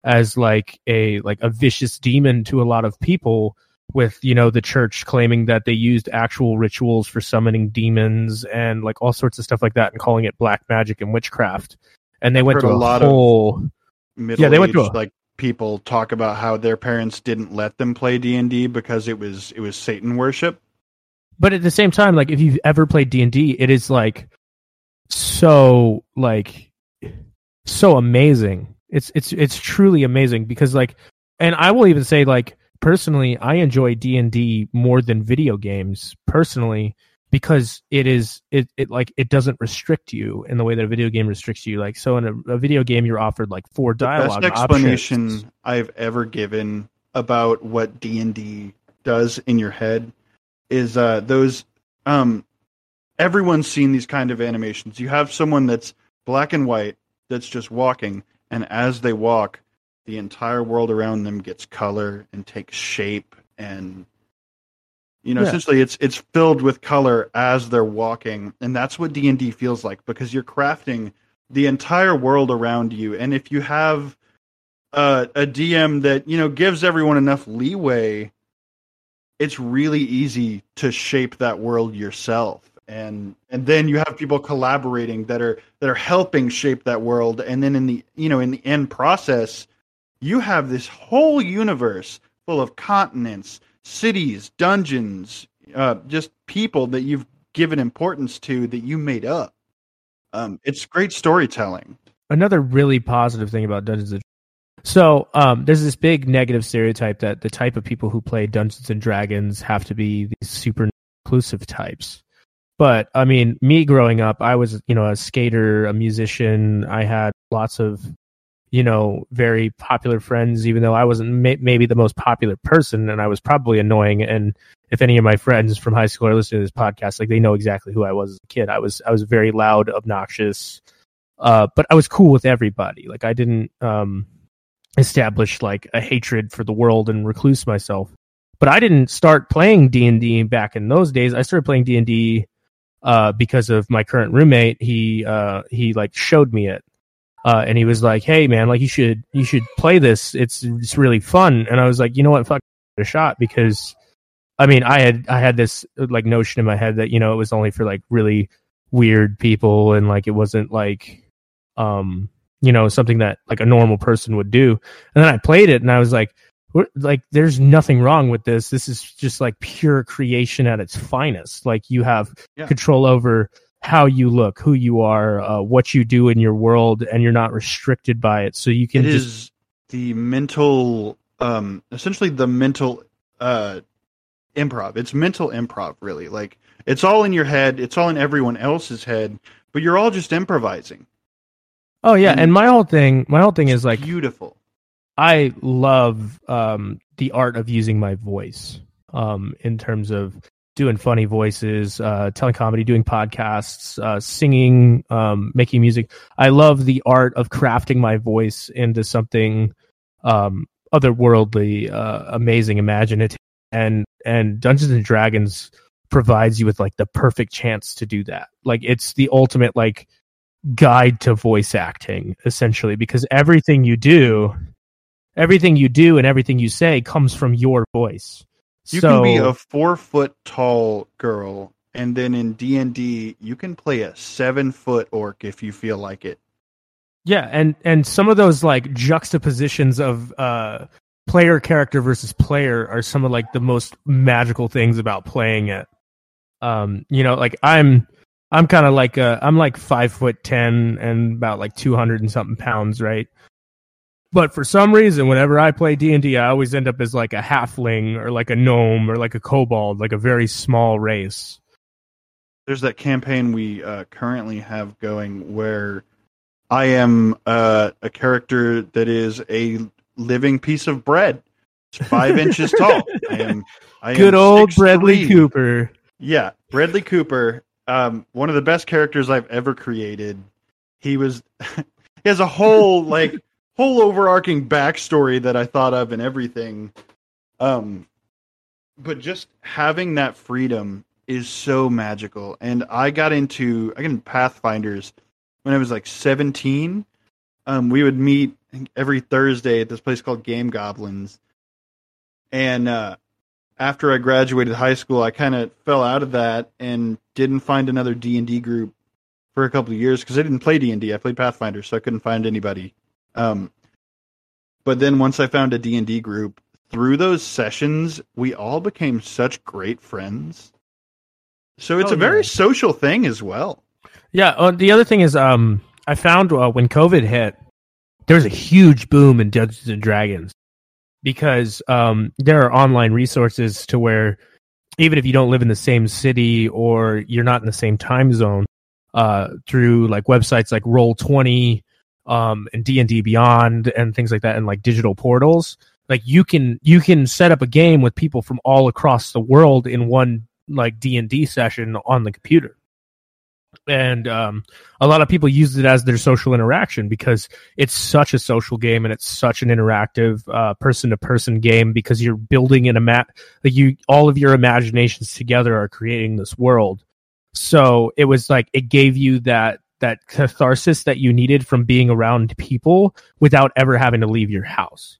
as like a like a vicious demon to a lot of people with you know the church claiming that they used actual rituals for summoning demons and like all sorts of stuff like that and calling it black magic and witchcraft. And they I've went to a, a lot whole of yeah they went to a, like people talk about how their parents didn't let them play D&D because it was it was satan worship. But at the same time like if you've ever played D&D it is like so like so amazing. It's it's it's truly amazing because like and I will even say like personally I enjoy D&D more than video games personally because it is it, it like it doesn't restrict you in the way that a video game restricts you like so in a, a video game you're offered like four dialogue the best explanation options. I've ever given about what D&D does in your head is uh those um everyone's seen these kind of animations you have someone that's black and white that's just walking and as they walk, the entire world around them gets color and takes shape and you know yeah. essentially it's it's filled with color as they're walking. And that's what D&D feels like because you're crafting the entire world around you. And if you have a, a DM that you know gives everyone enough leeway it's really easy to shape that world yourself. And and then you have people collaborating that are that are helping shape that world. And then in the you know in the end process you have this whole universe full of continents cities dungeons uh, just people that you've given importance to that you made up um, it's great storytelling another really positive thing about dungeons and so um, there's this big negative stereotype that the type of people who play Dungeons and Dragons have to be these super inclusive types. But I mean, me growing up, I was, you know, a skater, a musician. I had lots of, you know, very popular friends, even though I wasn't may- maybe the most popular person and I was probably annoying. And if any of my friends from high school are listening to this podcast, like they know exactly who I was as a kid. I was, I was very loud, obnoxious, uh, but I was cool with everybody. Like I didn't, um, establish like a hatred for the world and recluse myself. But I didn't start playing D and D back in those days. I started playing D and D uh, because of my current roommate. He uh, he like showed me it, uh, and he was like, "Hey man, like you should you should play this. It's it's really fun." And I was like, "You know what? Fuck a shot." Because I mean, I had I had this like notion in my head that you know it was only for like really weird people, and like it wasn't like um you know something that like a normal person would do. And then I played it, and I was like like there's nothing wrong with this this is just like pure creation at its finest like you have yeah. control over how you look who you are uh, what you do in your world and you're not restricted by it. So you can it just... is the mental um essentially the mental uh improv. It's mental improv really. Like it's all in your head. It's all in everyone else's head but you're all just improvising. Oh yeah, And- and my whole thing, my whole thing is like beautiful. I love um, the art of using my voice um, in terms of doing funny voices, uh, telling comedy, doing podcasts, uh, singing, um, making music. I love the art of crafting my voice into something um, otherworldly, uh, amazing, imaginative, and and Dungeons and Dragons provides you with like the perfect chance to do that. Like it's the ultimate like guide to voice acting essentially because everything you do everything you do and everything you say comes from your voice. You so, can be a four foot tall girl, and then in D and D, you can play a seven foot orc if you feel like it. yeah, and and some of those like juxtapositions of uh player character versus player are some of like the most magical things about playing it. Um, you know, like I'm I'm kind of like uh I'm like five foot ten and about like two hundred and something pounds, right? But for some reason, whenever I play D and D, I always end up as like a halfling or like a gnome or like a kobold, like a very small race. There's that campaign we uh, currently have going where I am uh, a character that is a living piece of bread. It's five inches tall. I am. I am Good old 6'3". Bradley Cooper. Yeah, Bradley Cooper, um, one of the best characters I've ever created. He was he has a whole like whole overarching backstory that I thought of and everything. Um but just having that freedom is so magical. And I got into I got into Pathfinders when I was like 17. Um we would meet every Thursday at this place called Game Goblins. And uh after I graduated high school, I kind of fell out of that and didn't find another D and D group for a couple of years because I didn't play D and I played Pathfinder, so I couldn't find anybody. Um, but then once I found a D and D group, through those sessions, we all became such great friends. So it's Oh, a very yeah. social thing as well. Yeah. Uh, the other thing is, um, I found uh, when COVID hit, there was a huge boom in Dungeons and Dragons because um, there are online resources to where even if you don't live in the same city or you're not in the same time zone, uh, through like websites like Roll Twenty, um, and D and D Beyond and things like that, and like digital portals, like you can you can set up a game with people from all across the world in one like D and D session on the computer. And um, a lot of people use it as their social interaction because it's such a social game and it's such an interactive person to person game because you're building in a map like you all of your imaginations together are creating this world. So it was like it gave you that that catharsis that you needed from being around people without ever having to leave your house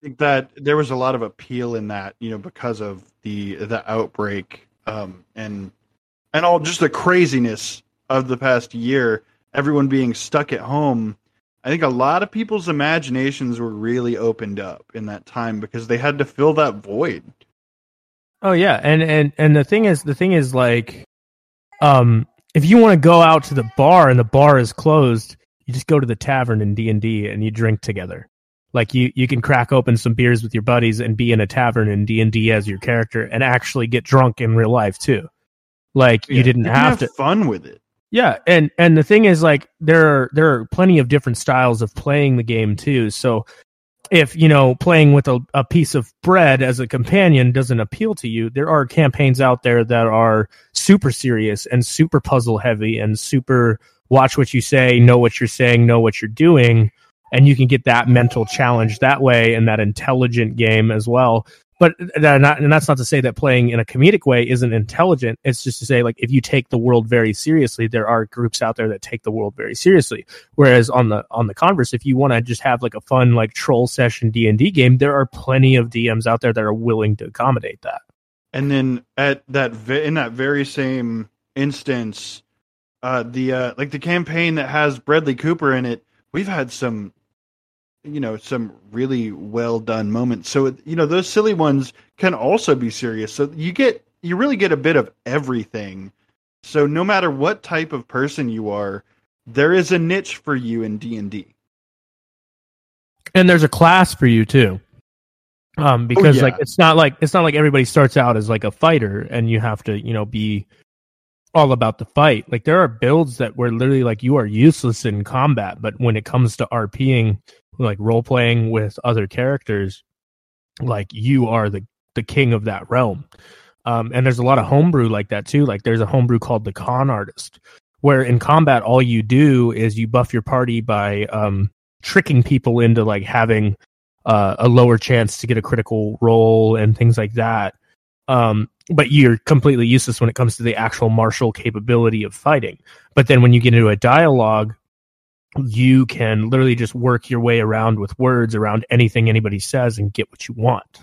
I think that there was a lot of appeal in that, you know, because of the the outbreak um, and and all just the craziness of the past year. Everyone being stuck at home. I think a lot of people's imaginations were really opened up in that time because they had to fill that void. Oh yeah, and and and the thing is, the thing is like, um, if you want to go out to the bar and the bar is closed, you just go to the tavern in D and D and you drink together. Like you, you can crack open some beers with your buddies and be in a tavern in D and D as your character and actually get drunk in real life too. Like you didn't can have to. fun with it. Yeah, and and the thing is, like, there are there are plenty of different styles of playing the game too. So, if you know playing with a, a piece of bread as a companion doesn't appeal to you, there are campaigns out there that are super serious and super puzzle heavy and super watch what you say, know what you're saying, know what you're doing, and you can get that mental challenge that way and that intelligent game as well but that not, and that's not to say that playing in a comedic way isn't intelligent. It's just to say, like, if you take the world very seriously, there are groups out there that take the world very seriously. Whereas on the on the converse, if you want to just have like a fun like troll session D and D game, there are plenty of DMs out there that are willing to accommodate that. And then at that in that very same instance, uh, the uh, like the campaign that has Bradley Cooper in it, we've had some, you know, some really well done moments. So you know, those silly ones can also be serious. So you get you really get a bit of everything. So no matter what type of person you are, there is a niche for you in D and there's a class for you too. Um, because yeah. like it's not like it's not like everybody starts out as like a fighter and you have to you know be all about the fight. Like there are builds that were literally like you are useless in combat, but when it comes to RPing, like role playing with other characters, like you are the the king of that realm. Um, and there's a lot of homebrew like that too. Like there's a homebrew called the Con Artist, where in combat all you do is you buff your party by um, tricking people into like having uh, a lower chance to get a critical roll and things like that. Um, but you're completely useless when it comes to the actual martial capability of fighting. But then when you get into a dialogue, you can literally just work your way around with words around anything anybody says and get what you want.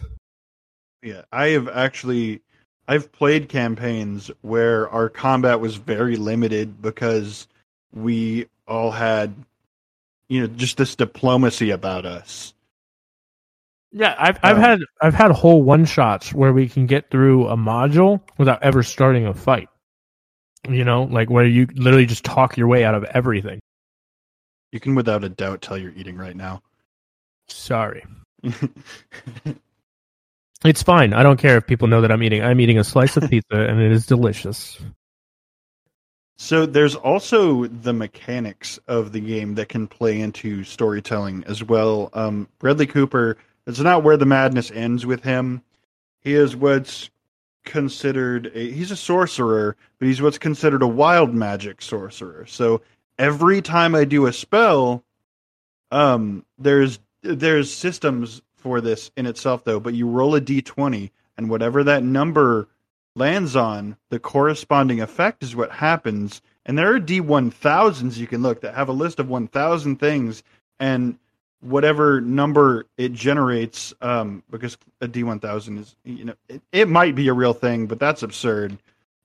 Yeah, I have actually I've played campaigns where our combat was very limited because we all had you know just this diplomacy about us. Yeah, I've I've um, had I've had whole one shots where we can get through a module without ever starting a fight. You know, like where you literally just talk your way out of everything. You can without a doubt tell you're eating right now. Sorry. it's fine. I don't care if people know that I'm eating. I'm eating a slice of pizza and it is delicious. So there's also the mechanics of the game that can play into storytelling as well. Um, Bradley Cooper, it's not where the madness ends with him. He is what's considered a, he's a sorcerer, but he's what's considered a wild magic sorcerer. So every time I do a spell, um, there's there's systems for this in itself though. But you roll a d20, and whatever that number lands on, the corresponding effect is what happens. And there are D1000s you can look that have a list of 1000 things, and whatever number it generates, um, because a D1000 is, you know, it, it might be a real thing, but that's absurd.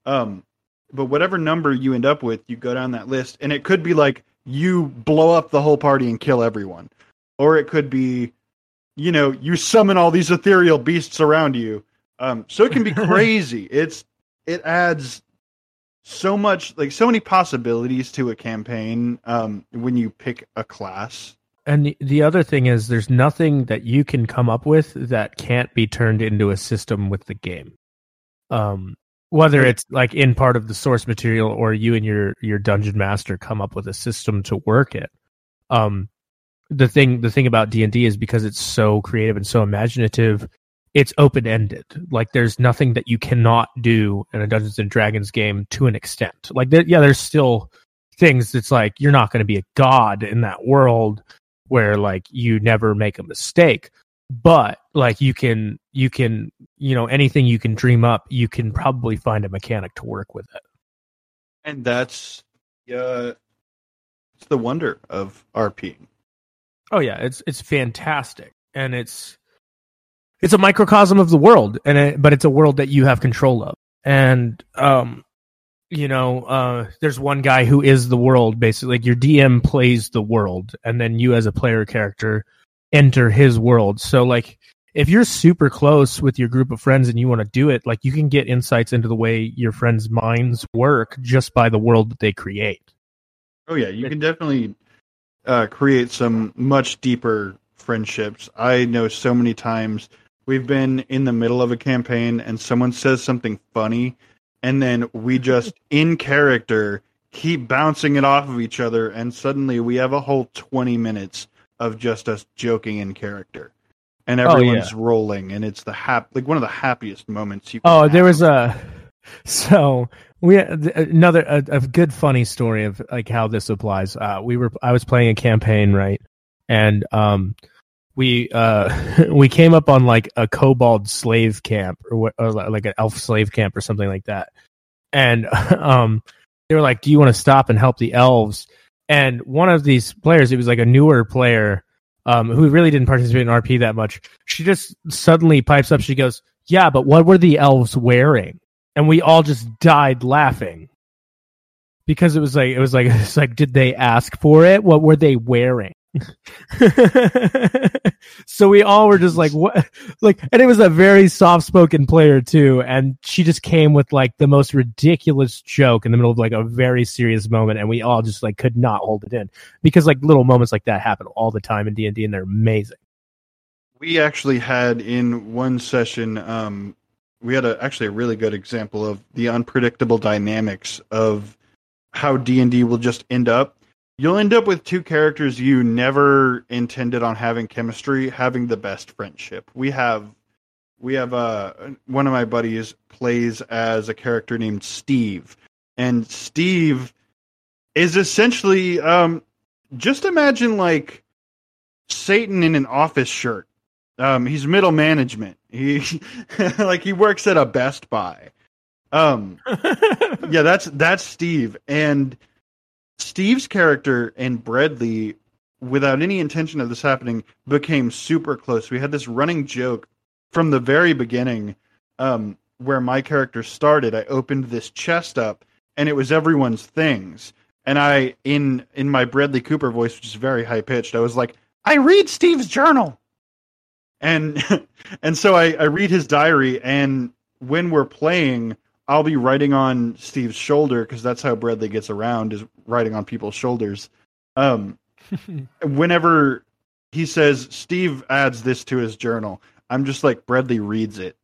Um, but whatever number you end up with, you go down that list, and it could be like you blow up the whole party and kill everyone, or it could be, you know, you summon all these ethereal beasts around you. Um, so it can be crazy. it's it adds so much, like so many possibilities to a campaign um, when you pick a class. And the, the other thing is, there's nothing that you can come up with that can't be turned into a system with the game. Um, whether it's like in part of the source material or you and your your dungeon master come up with a system to work it um the thing the thing about d&d is because it's so creative and so imaginative it's open ended like there's nothing that you cannot do in a dungeons and dragons game to an extent. Like there, yeah there's still things that's like you're not going to be a god in that world where like you never make a mistake but like you can you can you know anything you can dream up you can probably find a mechanic to work with it. And that's uh it's the wonder of rp oh yeah it's it's fantastic. And it's it's a microcosm of the world and it, but it's a world that you have control of. And um you know uh there's one guy who is the world basically. Like your dm plays the world and then you as a player character enter his world. So like if you're super close with your group of friends and you want to do it, like you can get insights into the way your friends' minds work just by the world that they create. Oh yeah, you can definitely uh, create some much deeper friendships. I know so many times we've been in the middle of a campaign and someone says something funny, and then we just in character keep bouncing it off of each other, and suddenly we have a whole twenty minutes of just us joking in character and everyone's oh, yeah. rolling and it's the hap like one of the happiest moments you oh there was a so we another a, a, good funny story of like how this applies. Uh we were i was playing a campaign right and um we uh we came up on like a kobold slave camp or, or like an elf slave camp or something like that and um they were like do you want to stop and help the elves? And one of these players, it was like a newer player um, who really didn't participate in RP that much. She just suddenly pipes up. She goes, "Yeah, but what were the elves wearing?" And we all just died laughing because it was like it was like it's like, did they ask for it? What were they wearing? so we all were just like what like and it was a very soft spoken player too and she just came with like the most ridiculous joke in the middle of like a very serious moment and we all just like could not hold it in because like little moments like that happen all the time in D&D and they're amazing. We actually had in one session um we had a, actually a really good example of the unpredictable dynamics of how D&D will just end up. You'll end up with two characters you never intended on having chemistry, having the best friendship. We have we have uh one of my buddies plays as a character named Steve. And Steve is essentially um just imagine like Satan in an office shirt. Um, he's middle management. He like he works at a Best Buy. Um, yeah, that's that's Steve, and Steve's character and Bradley, without any intention of this happening, became super close. We had this running joke from the very beginning, um, where my character started. I opened this chest up, and it was everyone's things. And I, in in my Bradley Cooper voice, which is very high pitched, I was like, "I read Steve's journal," and and so I, I read his diary, and when we're playing, I'll be writing on Steve's shoulder because that's how Bradley gets around is writing on people's shoulders. Um, whenever he says Steve adds this to his journal, I'm just like Bradley reads it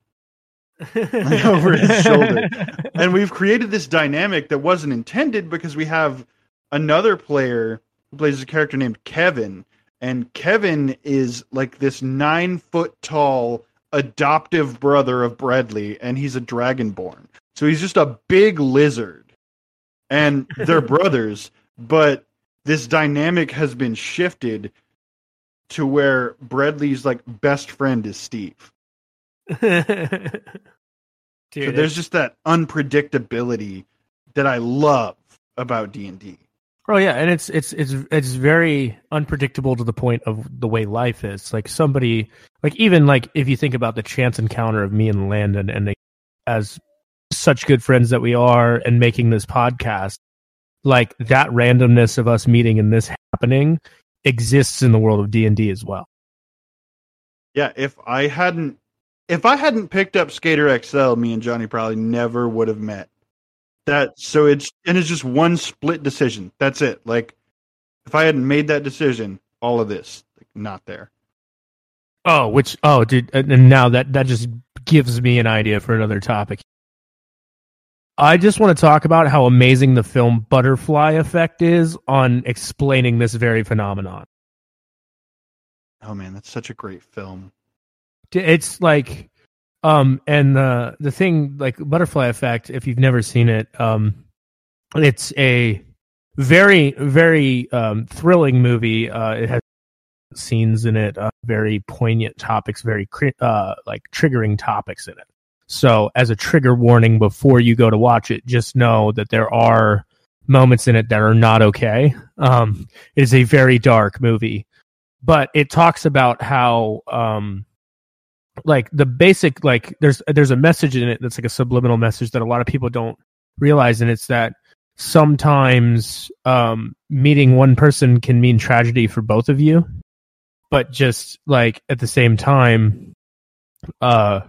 like, over his shoulder, and we've created this dynamic that wasn't intended because we have another player who plays a character named Kevin, and Kevin is like this nine foot tall adoptive brother of Bradley, and he's a dragonborn. So he's just a big lizard, and they're brothers. But this dynamic has been shifted to where Bradley's like best friend is Steve. Dude, so there's just that unpredictability that I love about D and D. Oh yeah, and it's it's it's it's very unpredictable to the point of the way life is. Like somebody, like even like if you think about the chance encounter of me and Landon, and they, as such good friends that we are, and making this podcast, like that randomness of us meeting and this happening exists in the world of D and D as well. Yeah, if I hadn't if I hadn't picked up Skater XL, me and Johnny probably never would have met. That so it's and it's just one split decision. That's it. Like if I hadn't made that decision, all of this like, not there. Oh, which oh, dude, and now that that just gives me an idea for another topic. I just want to talk about how amazing the film Butterfly Effect is on explaining this very phenomenon. Oh man, that's such a great film. It's like um and the the thing like Butterfly Effect if you've never seen it um it's a very very um thrilling movie uh it has scenes in it uh, very poignant topics very uh like triggering topics in it so as a trigger warning before you go to watch it just know that there are moments in it that are not okay. Um it is a very dark movie but it talks about how um like the basic like there's there's a message in it that's like a subliminal message that a lot of people don't realize and it's that sometimes um meeting one person can mean tragedy for both of you but just like at the same time uh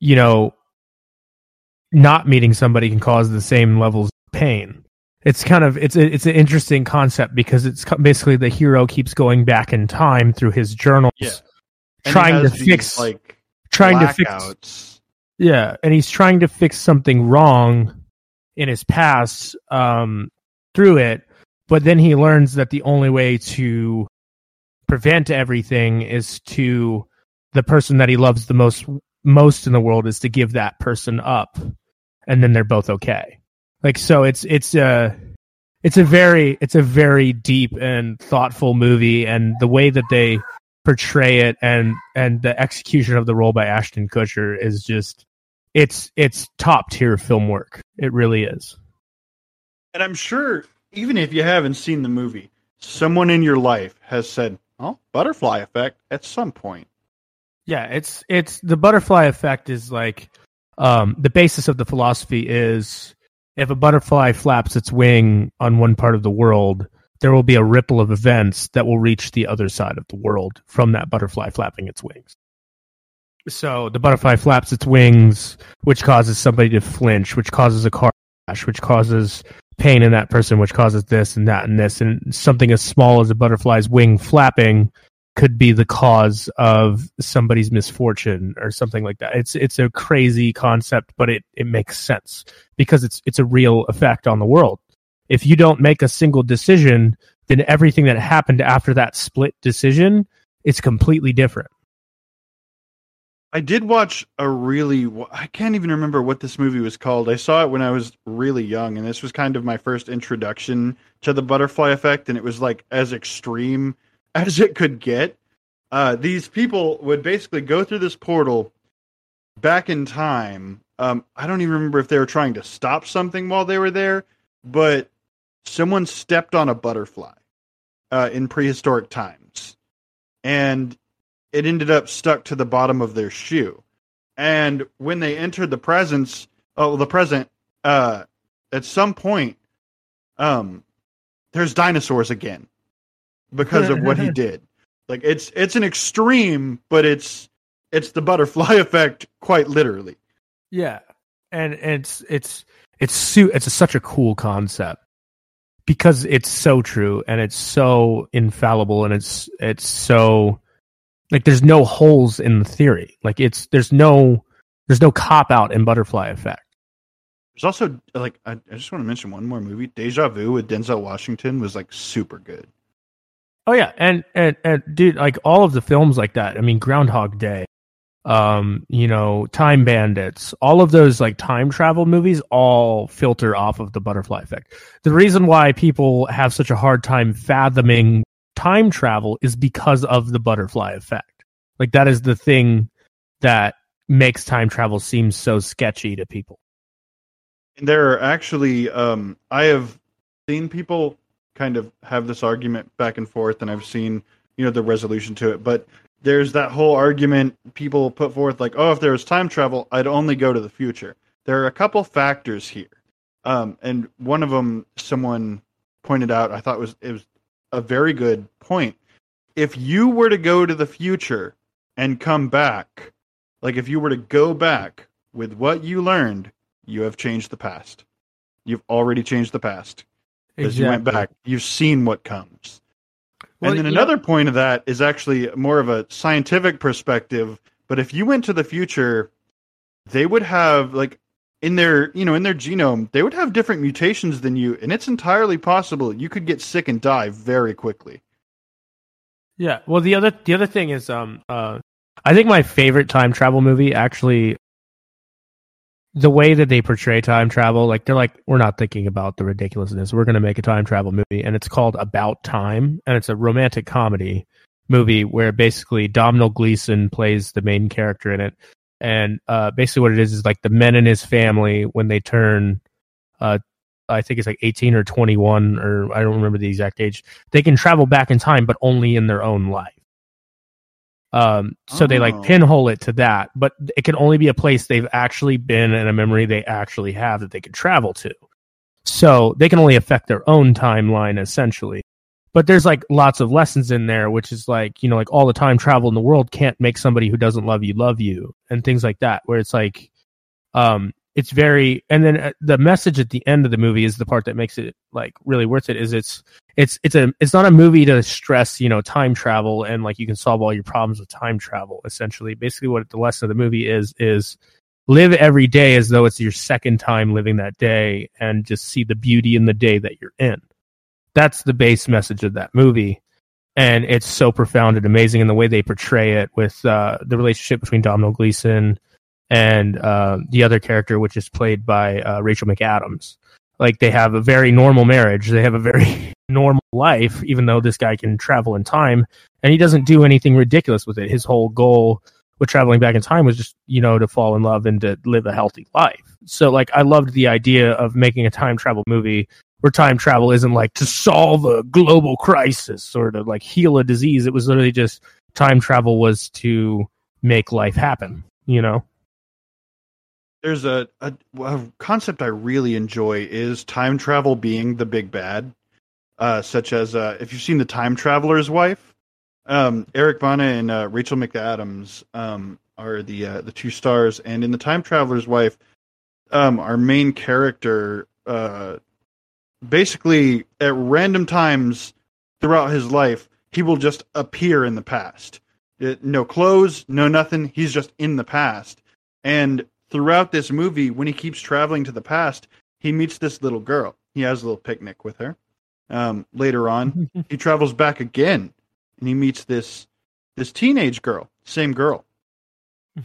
you know not meeting somebody can cause the same levels of pain it's kind of it's a, it's an interesting concept because it's basically the hero keeps going back in time through his journals Yeah. Trying to these, fix like trying to fix yeah and he's trying to fix something wrong in his past um through it but then he learns that the only way to prevent everything is to the person that he loves the most most in the world is to give that person up and then they're both okay like so it's it's a it's a very it's a very deep and thoughtful movie and the way that they portray it and and the execution of the role by Ashton Kutcher is just it's it's top tier film work. It really is. And I'm sure even if you haven't seen the movie, someone in your life has said, "Oh, butterfly effect" at some point. Yeah, it's it's the butterfly effect is like um the basis of the philosophy is if a butterfly flaps its wing on one part of the world, there will be a ripple of events that will reach the other side of the world from that butterfly flapping its wings. So the butterfly flaps its wings, which causes somebody to flinch, which causes a car crash, which causes pain in that person, which causes this and that and this. And something as small as a butterfly's wing flapping could be the cause of somebody's misfortune or something like that. It's it's a crazy concept, but it, it makes sense because it's it's a real effect on the world. If you don't make a single decision, then everything that happened after that split decision is completely different. I did watch a really I can't even remember what this movie was called. I saw it when I was really young and this was kind of my first introduction to the butterfly effect and it was like as extreme as it could get. Uh, these people would basically go through this portal back in time. Um, I don't even remember if they were trying to stop something while they were there, but someone stepped on a butterfly uh, in prehistoric times, and it ended up stuck to the bottom of their shoe. And when they entered the presence, oh, the present, uh, at some point, um, there's dinosaurs again because of what he did. Like it's it's an extreme, but it's it's the butterfly effect quite literally. Yeah, and it's it's it's su- it's a, such a cool concept because it's so true and it's so infallible and it's it's so like there's no holes in the theory. Like it's there's no there's no cop out in butterfly effect. There's also like I, I just want to mention one more movie, Deja Vu with Denzel Washington was like super good. Oh yeah, and and and dude, like all of the films like that. I mean, Groundhog Day, um, you know, Time Bandits, all of those like time travel movies all filter off of the butterfly effect. The reason why people have such a hard time fathoming time travel is because of the butterfly effect. Like that is the thing that makes time travel seem so sketchy to people. And there are actually um I have seen people kind of have this argument back and forth, and I've seen you know the resolution to it. But there's that whole argument people put forth like, oh, if there was time travel, I'd only go to the future. There are a couple factors here, um, and one of them someone pointed out. I thought was it was a very good point. If you were to go to the future and come back, like if you were to go back with what you learned, you have changed the past. You've already changed the past because exactly. you went back. You've seen what comes. Well, and then another know, point of that is actually more of a scientific perspective. But if you went to the future, they would have like in their you know in their genome they would have different mutations than you, and it's entirely possible you could get sick and die very quickly. Yeah. Well, the other the other thing is um uh I think my favorite time travel movie actually the way that they portray time travel, like they're like, we're not thinking about the ridiculousness. We're going to make a time travel movie, and it's called About Time, and it's a romantic comedy movie where basically Domhnall Gleeson plays the main character in it, and uh, basically what it is is like the men in his family when they turn, uh, I think it's like eighteen or twenty one, or I don't remember the exact age. They can travel back in time, but only in their own life. Um, so oh. they like oh. pinhole it to that, but it can only be a place they've actually been and a memory they actually have that they can travel to. So they can only affect their own timeline essentially. But there's like lots of lessons in there, which is like, you know, like all the time travel in the world can't make somebody who doesn't love you love you and things like that, where it's like, um, it's very and then uh, the message at the end of the movie is the part that makes it like really worth it is it's it's it's a it's not a movie to stress you know time travel and like you can solve all your problems with time travel essentially. Basically what the lesson of the movie is is live every day as though it's your second time living that day and just see the beauty in the day that you're in. That's the base message of that movie. And it's so profound and amazing in the way they portray it with uh, the relationship between Domhnall Gleeson and uh, the other character, which is played by uh, Rachel McAdams. Like they have a very normal marriage. They have a very normal life, even though this guy can travel in time, and he doesn't do anything ridiculous with it. His whole goal with traveling back in time was just you know to fall in love and to live a healthy life. So like I loved the idea of making a time travel movie where time travel isn't like to solve a global crisis or to like heal a disease. It was literally just time travel was to make life happen. You know there's a, a, a concept I really enjoy is time travel being the big bad, uh, such as uh, if you've seen the Time Traveler's Wife, um, Eric Bana and uh, Rachel McAdams um, are the uh, the two stars, and in the Time Traveler's Wife, um, our main character uh, basically at random times throughout his life he will just appear in the past. It- no clothes, no nothing. He's just in the past. And throughout this movie, when he keeps traveling to the past, he meets this little girl. He has a little picnic with her. Um, later on, he travels back again, and he meets this this teenage girl, same girl.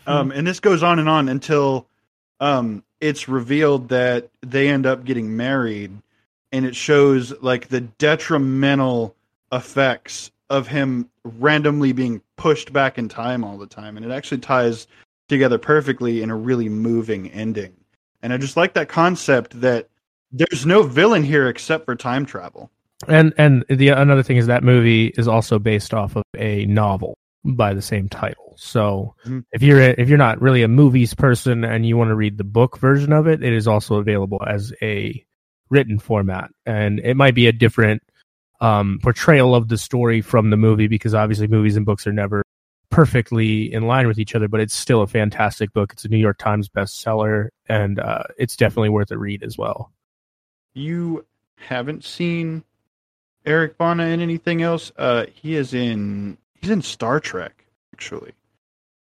Um, and this goes on and on until um, it's revealed that they end up getting married, and it shows like the detrimental effects of him randomly being pushed back in time all the time, and it actually ties together perfectly in a really moving ending. And I just like that concept that there's no villain here except for time travel. and and the another thing is that movie is also based off of a novel by the same title. So Mhm. if you're a, if you're not really a movies person and you want to read the book version of it, it is also available as a written format, and it might be a different um, portrayal of the story from the movie because obviously movies and books are never perfectly in line with each other, but it's still a fantastic book. It's a New York Times bestseller, and uh, it's definitely worth a read as well. You haven't seen Eric Bana in anything else? Uh, he is in he's in Star Trek actually,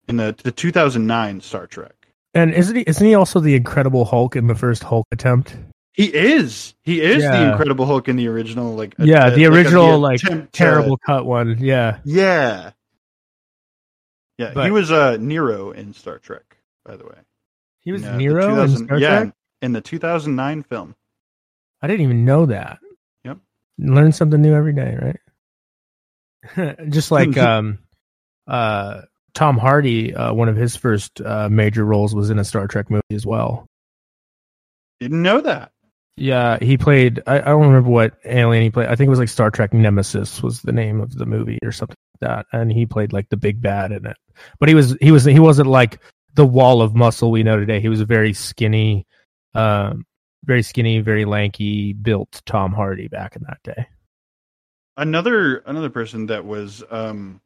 in the the 2009 Star Trek. And isn't he isn't he also the Incredible Hulk in the first Hulk attempt? He is. He is the Incredible Hulk in the original, like Yeah, the like, original, like, to- Terrible cut one. Yeah. Yeah, yeah. he But- was uh Nero in Star Trek, by the way. He was In, uh, Nero in 2000 Star yeah, Trek? in the 2009 film. I didn't even know that. Yep. Learn something new every day, right? Just like um uh Tom Hardy, uh, one of his first uh, major roles was in a Star Trek movie as well. Didn't know that. Yeah, he played. I, I don't remember what alien he played. I think it was like Star Trek Nemesis was the name of the movie or something that, and he played like the big bad in it. But he was he was he wasn't like the wall of muscle we know today. He was a very skinny, um, very skinny, very lanky built Tom Hardy back in that day. another another person that was um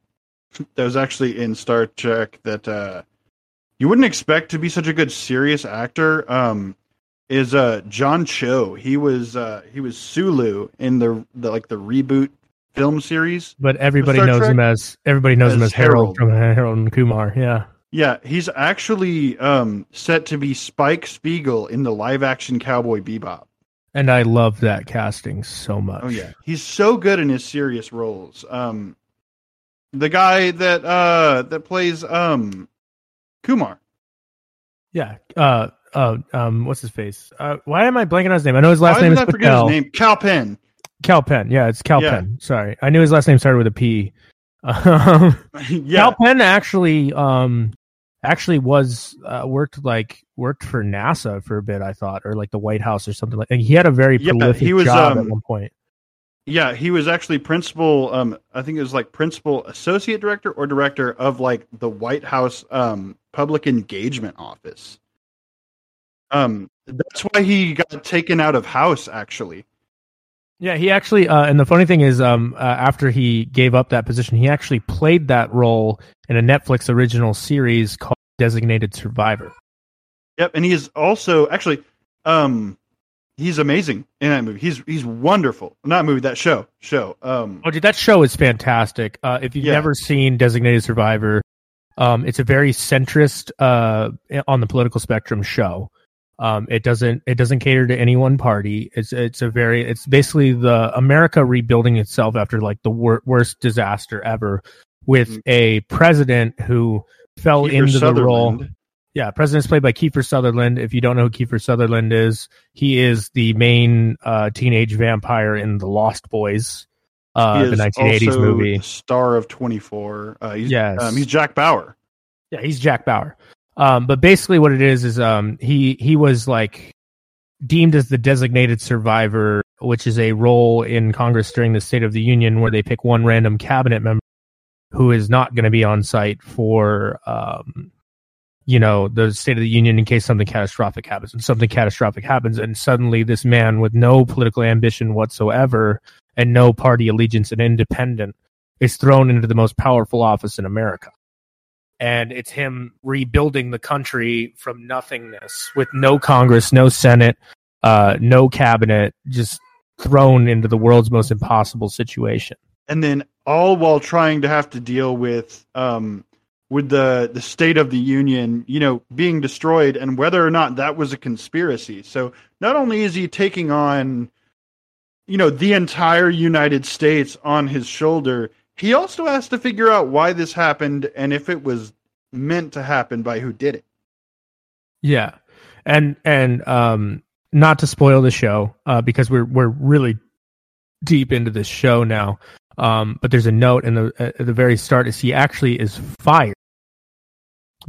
that was actually in Star Trek that uh you wouldn't expect to be such a good serious actor um is uh John Cho. He was uh he was Sulu in the, the like the reboot film series. But everybody knows Trek? him as everybody knows him As as Harold, Harold. from Harold and Kumar. Yeah. Yeah, he's actually um set to be Spike Spiegel in the live action Cowboy Bebop. And I love that casting so much. Oh yeah, he's so good in his serious roles. Um, the guy that uh that plays um Kumar. Yeah. Uh, uh, um, what's his face? Uh, why am I blanking on his name? I know his last Why name did is I forget Patel. his name? Kal Penn. Kal Penn. Yeah, it's Kal Yeah. Penn. Sorry, I knew his last name started with a P. Um, yeah, Kal Penn actually, um, actually was uh, worked like worked for NASA for a bit. I thought, or like the White House or something like. And he had a very Yeah, prolific he was, job at um, one point. yeah. He was actually principal. Um, I think it was like principal associate director or director of like the White House um public engagement office. Um, that's why he got taken out of House. Actually, Yeah, he actually, uh, and the funny thing is, um, uh, after he gave up that position, he actually played that role in a Netflix original series called Designated Survivor. Yep, and he is also actually um he's amazing in that movie. He's he's wonderful. Not movie, that show. Show. Um Oh, dude, that show is fantastic. Uh, if you've Yeah. never seen Designated Survivor, um, it's a very centrist uh, on the political spectrum show. Um, it doesn't it doesn't cater to any one party. It's it's a very it's basically the America rebuilding itself after like the wor- worst disaster ever, with Mhm. a president who fell Kiefer into the role. Sutherland. Yeah, president's played by Kiefer Sutherland. If you don't know who Kiefer Sutherland is, he is the main uh, teenage vampire in The Lost Boys, uh, He the is 1980s movie. star of 24. Uh he's Yes. um, he's Jack Bauer. Yeah, he's Jack Bauer. Um, but basically, what it is is um, he he was like deemed as the designated survivor, which is a role in Congress during the State of the Union where they pick one random cabinet member who is not going to be on site for um, you know the State of the Union in case something catastrophic happens. And something catastrophic happens, and suddenly this man with no political ambition whatsoever and no party allegiance and independent is thrown into the most powerful office in America and it's him rebuilding the country from nothingness with no Congress, no Senate, uh, no cabinet, just thrown into the world's most impossible situation. and then all while trying to have to deal with um, with the the state of the union, you know, being destroyed, and whether or not that was a conspiracy. So not only is he taking on, you know, the entire United States on his shoulder, he also has to figure out why this happened and if it was meant to happen by who did it. Yeah, and and um, not to spoil the show uh, because we're we're really deep into this show now. Um, but there's a note in the at the very start is he actually is fired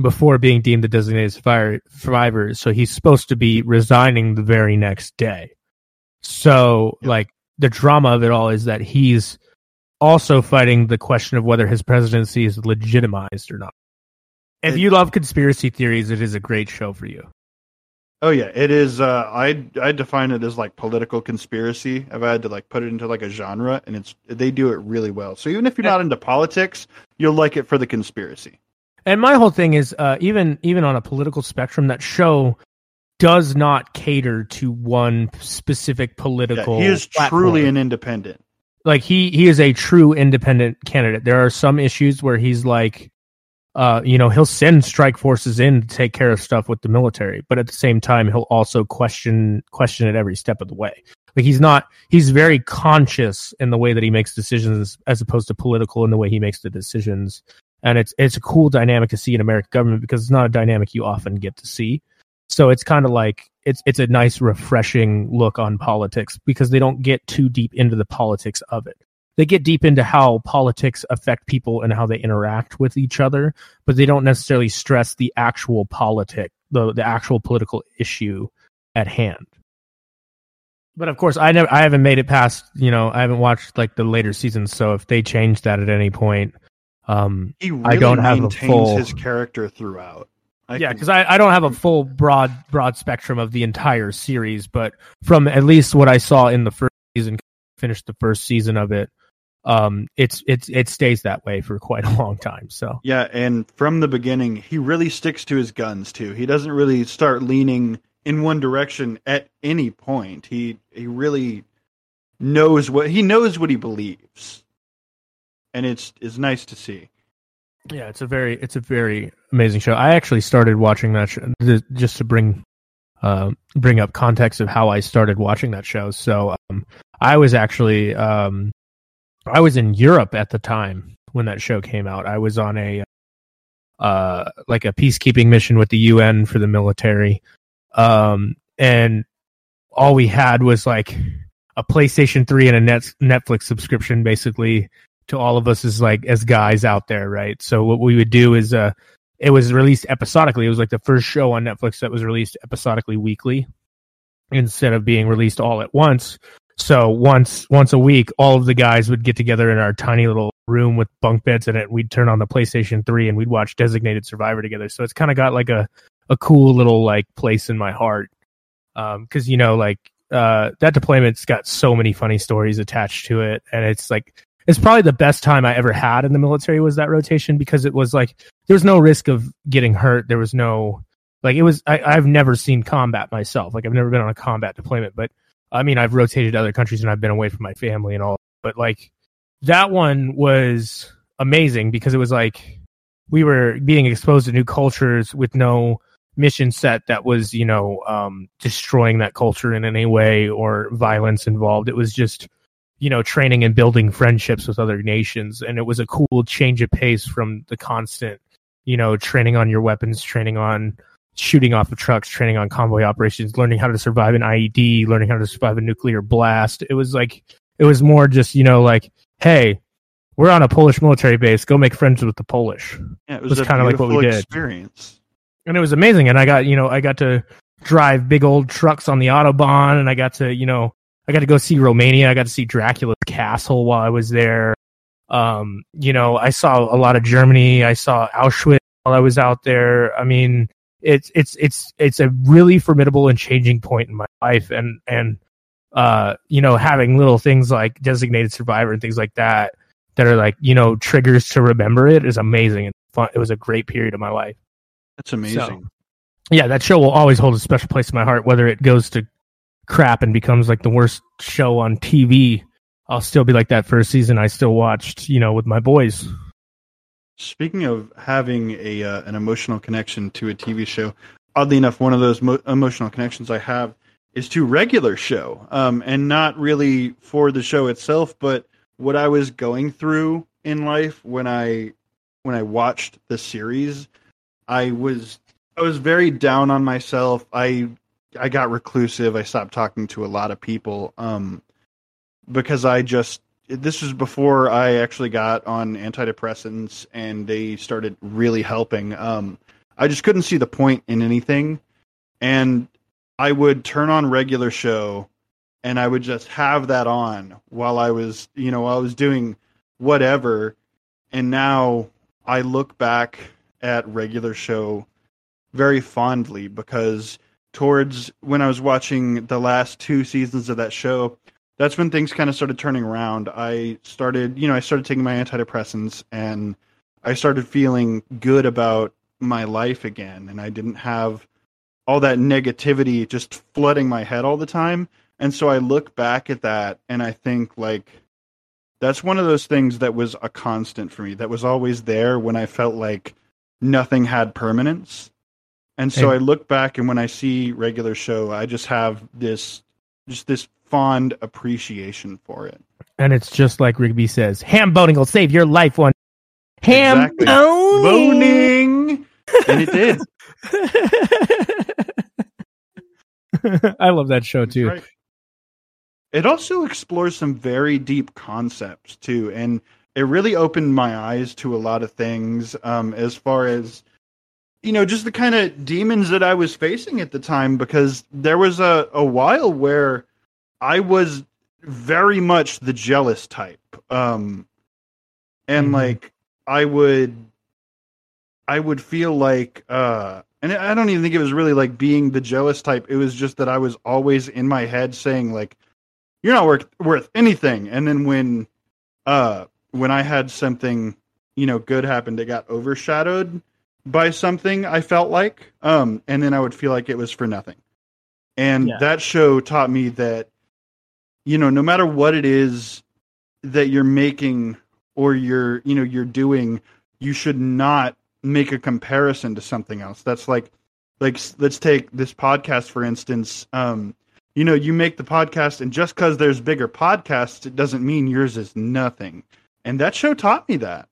before being deemed the designated survivor, survivor. So he's supposed to be resigning the very next day. So yep. like the drama of it all is that he's also fighting the question of whether his presidency is legitimized or not. If it, you love conspiracy theories, it is a great show for you. Oh yeah, it is. Uh, I I define it as like political conspiracy. I've had to like put it into like a genre, and it's they do it really well. So even if you're not into politics, you'll like it for the conspiracy. And my whole thing is, uh, even even on a political spectrum, that show does not cater to one specific political. Yeah, he is platform. truly an independent. Like he he is a true independent candidate. There are some issues where he's like uh, you know, he'll send strike forces in to take care of stuff with the military, but at the same time, he'll also question question it every step of the way. Like he's not he's very conscious in the way that he makes decisions as opposed to political in the way he makes the decisions. And it's it's a cool dynamic to see in American government because it's not a dynamic you often get to see. So it's kind of like it's it's a nice refreshing look on politics because they don't get too deep into the politics of it they get deep into how politics affect people and how they interact with each other, but they don't necessarily stress the actual politic, the the actual political issue at hand. But of course, I never, I haven't made it past, you know, I haven't watched like the later seasons. So if they change that at any point, um, he really I don't have a full his character throughout. I yeah, because I, I don't have a full broad broad spectrum of the entire series, but from at least what I saw in the first season, finished the first season of it, um, it's it's it stays that way for quite a long time. So yeah, and from the beginning, he really sticks to his guns too. He doesn't really start leaning in one direction at any point. He he really knows what he knows what he believes, and it's it's nice to see. Yeah, it's a very it's a very amazing show. I actually started watching that show just to bring uh, bring up context of how I started watching that show. So um, I was actually um, I was in Europe at the time when that show came out. I was on a uh like a peacekeeping mission with the UN for the military. Um and all we had was like a PlayStation 3 and a net Netflix subscription basically to all of us as like as guys out there, right? So what we would do is uh it was released episodically. It was like the first show on Netflix that was released episodically weekly instead of being released all at once. So once once a week, all of the guys would get together in our tiny little room with bunk beds in it. We'd turn on the PlayStation 3 and we'd watch Designated Survivor together. So it's kind of got like a a cool little like place in my heart. Um, cuz you know like uh that deployment's got so many funny stories attached to it and it's like it's probably the best time I ever had in the military was that rotation because it was like there was no risk of getting hurt. There was no like it was I, I've never seen combat myself. Like I've never been on a combat deployment, but I mean, I've rotated to other countries and I've been away from my family and all, but like that one was amazing because it was like we were being exposed to new cultures with no mission set that was, you know, um, destroying that culture in any way or violence involved. It was just, you know, training and building friendships with other nations. And it was a cool change of pace from the constant, you know, training on your weapons, training on shooting off of trucks, training on convoy operations, learning how to survive an IED, learning how to survive a nuclear blast. It was like it was more just you know like, hey, we're on a Polish military base. Go make friends with the Polish. Yeah, it was, was kind of like what we did. Experience. And it was amazing. And I got you know I got to drive big old trucks on the autobahn, and I got to you know I got to go see Romania. I got to see Dracula's castle while I was there. Um, you know, I saw a lot of Germany. I saw Auschwitz while I was out there. I mean, it's it's it's it's a really formidable and changing point in my life and and uh you know having little things like designated survivor and things like that that are like you know triggers to remember it is amazing and fun it was a great period of my life that's amazing so, yeah that show will always hold a special place in my heart whether it goes to crap and becomes like the worst show on tv I'll still be like that first season I still watched, you know, with my boys. Speaking of having a uh, an emotional connection to a TV show, oddly enough, one of those mo- emotional connections I have is to regular show, um, and not really for the show itself, but what I was going through in life when I when I watched the series. I was I was very down on myself. I I got reclusive. I stopped talking to a lot of people um, because I just this was before I actually got on antidepressants and they started really helping. Um, I just couldn't see the point in anything, and I would turn on regular show, and I would just have that on while I was, you know, I was doing whatever, and now I look back at regular show very fondly because towards when I was watching the last two seasons of that show, that's when things kind of started turning around. I started, you know, I started taking my antidepressants and I started feeling good about my life again and I didn't have all that negativity just flooding my head all the time. And so I look back at that and I think like that's one of those things that was a constant for me that was always there when I felt like nothing had permanence. And so I look back and when I see regular show, I just have this just this fond appreciation for it. And it's just like Rigby says, ham boning will save your life one. Ham Exactly. boning. Boning. And it did. I love that show too. Right. It also explores some very deep concepts too, and it really opened my eyes to a lot of things um, as far as you know, just the kind of demons that I was facing at the time. Because there was a, a while where I was very much the jealous type, um, and Mhm. like I would, I would feel like uh, and I don't even think it was really like being the jealous type. It was just that I was always in my head saying like, "You're not worth worth anything." And then when, uh, when I had something, you know, good happen, it got overshadowed by something. I felt like, um, and then I would feel like it was for nothing. And Yeah. that show taught me that, you know, no matter what it is that you're making or you're, you know, you're doing, you should not make a comparison to something else. That's like, like let's take this podcast for instance. Um, you know, you make the podcast, and just because there's bigger podcasts, it doesn't mean yours is nothing. And that show taught me that.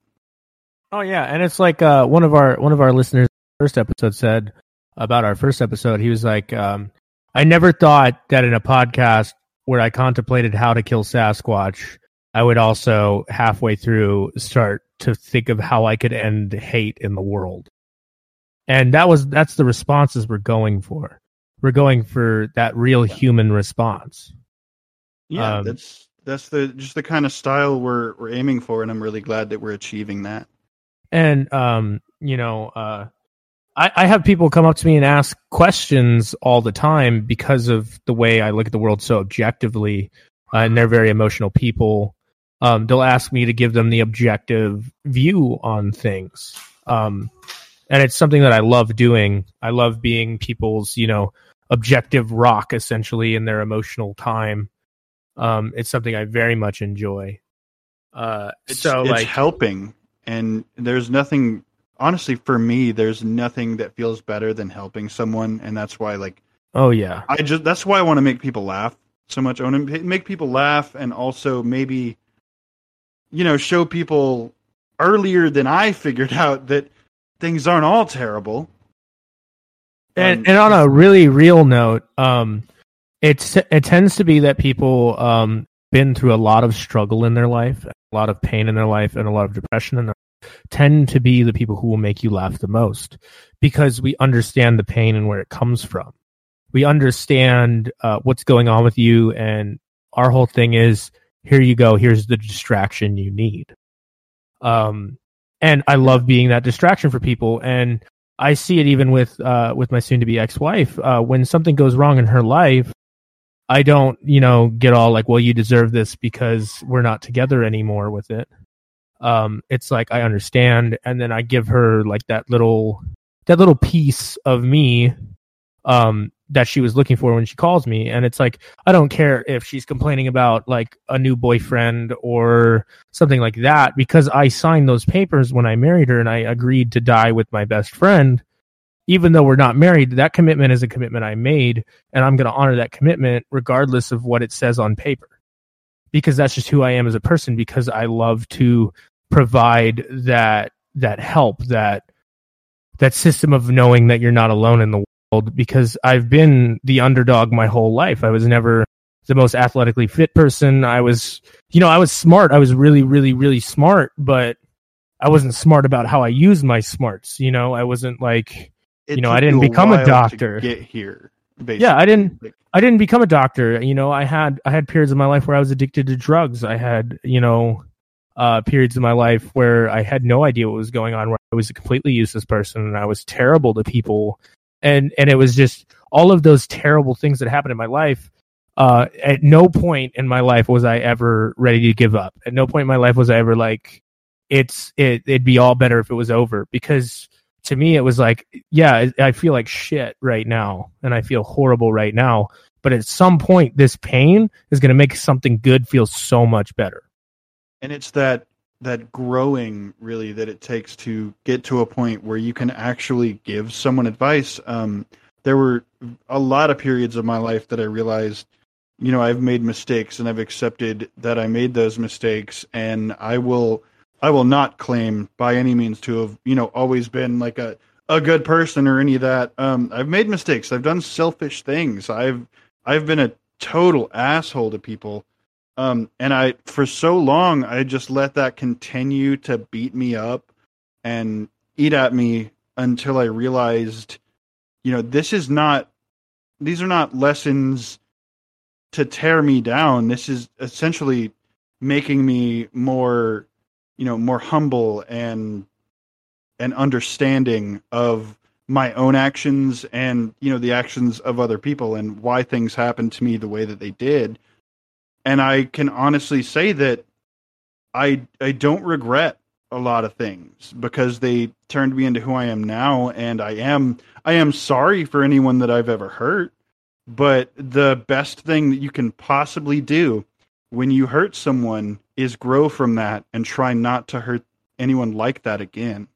Oh yeah, and it's like uh, one of our one of our listeners first episode said about our first episode. He was like, um, "I never thought that in a podcast where I contemplated how to kill Sasquatch, I would also halfway through start to think of how I could end hate in the world." And that was that's the responses we're going for. We're going for that real human response. Yeah, Um, that's that's the just the kind of style we're we're aiming for, and I'm really glad that we're achieving that. And um you know uh I, I have people come up to me and ask questions all the time because of the way I look at the world so objectively, uh, and they're very emotional people. Um, they'll ask me to give them the objective view on things, um, and it's something that I love doing. I love being people's, you know, objective rock essentially in their emotional time. Um, it's something I very much enjoy. Uh, It's, so it's like, helping, and there's nothing. Honestly, for me, there's nothing that feels better than helping someone, and that's why, like, oh yeah, I just that's why I want to make people laugh so much. I want to make people laugh, and also maybe, you know, show people earlier than I figured out that things aren't all terrible. and Um, and on a really real note, um, it's it tends to be that people um been through a lot of struggle in their life, a lot of pain in their life, and a lot of depression in their tend to be the people who will make you laugh the most because we understand the pain and where it comes from. We understand uh, what's going on with you, and our whole thing is here you go. Here's the distraction you need. Um, and I love being that distraction for people, and I see it even with uh, with my soon to be ex wife. Uh, when something goes wrong in her life, I don't, you know, get all like, "Well, you deserve this because we're not together anymore." With it, um, it's like I understand, and then I give her like that little that little piece of me, um, that she was looking for when she calls me. And it's like i don't care if she's complaining about like a new boyfriend or something like that because i signed those papers when i married her and i agreed to die with my best friend even though we're not married that commitment is a commitment i made and i'm going to honor that commitment regardless of what it says on paper because that's just who i am as a person because i love to provide that that help that that system of knowing that you're not alone in the world because I've been the underdog my whole life. I was never the most athletically fit person. I was, you know, I was smart. I was really, really, really smart, but I wasn't smart about how I used my smarts. You know, I wasn't like, you know, I didn't become a to doctor. get here. Basically. Yeah, I didn't- I didn't become a doctor. You know, I had I had periods of my life where I was addicted to drugs. I had, you know, uh, periods of my life where I had no idea what was going on, where I was a completely useless person and I was terrible to people. And and it was just all of those terrible things that happened in my life. Uh, at no point in my life was I ever ready to give up. At no point in my life was I ever like, it's it it'd be all better if it was over because to me it was like yeah I- feel like shit right now and i feel horrible right now but at some point this pain is going to make something good feel so much better. And it's that that growing really that it takes to get to a point where you can actually give someone advice. Um, there were a lot of periods of my life that i realized you know i've made mistakes and i've accepted that i made those mistakes and i will i will not claim by any means to have you know always been like a a good person or any of that. Um, i've made mistakes. I've done selfish things. I've i've been a total asshole to people. Um, and I, for so long, I just let that continue to beat me up and eat at me until I realized, you know, this is not, these are not lessons to tear me down. This is essentially making me more, you know, more humble and, and understanding of my own actions and, you know, the actions of other people and why things happened to me the way that they did. And I can honestly say that I I don't regret a lot of things because they turned me into who I am now. And I am I am sorry for anyone that I've ever hurt but the best thing that you can possibly do when you hurt someone is grow from that and try not to hurt anyone like that again.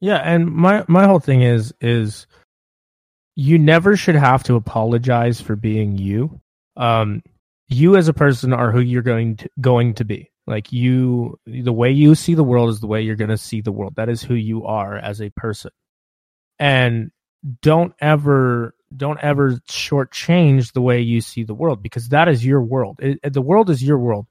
Yeah and my my whole thing is is you never should have to apologize for being you. Um you as a person are who you're going to going to be. Like you the way you see the world is the way you're going to see the world. That is who you are as a person. And don't ever don't ever shortchange the way you see the world because that is your world it, the world is your world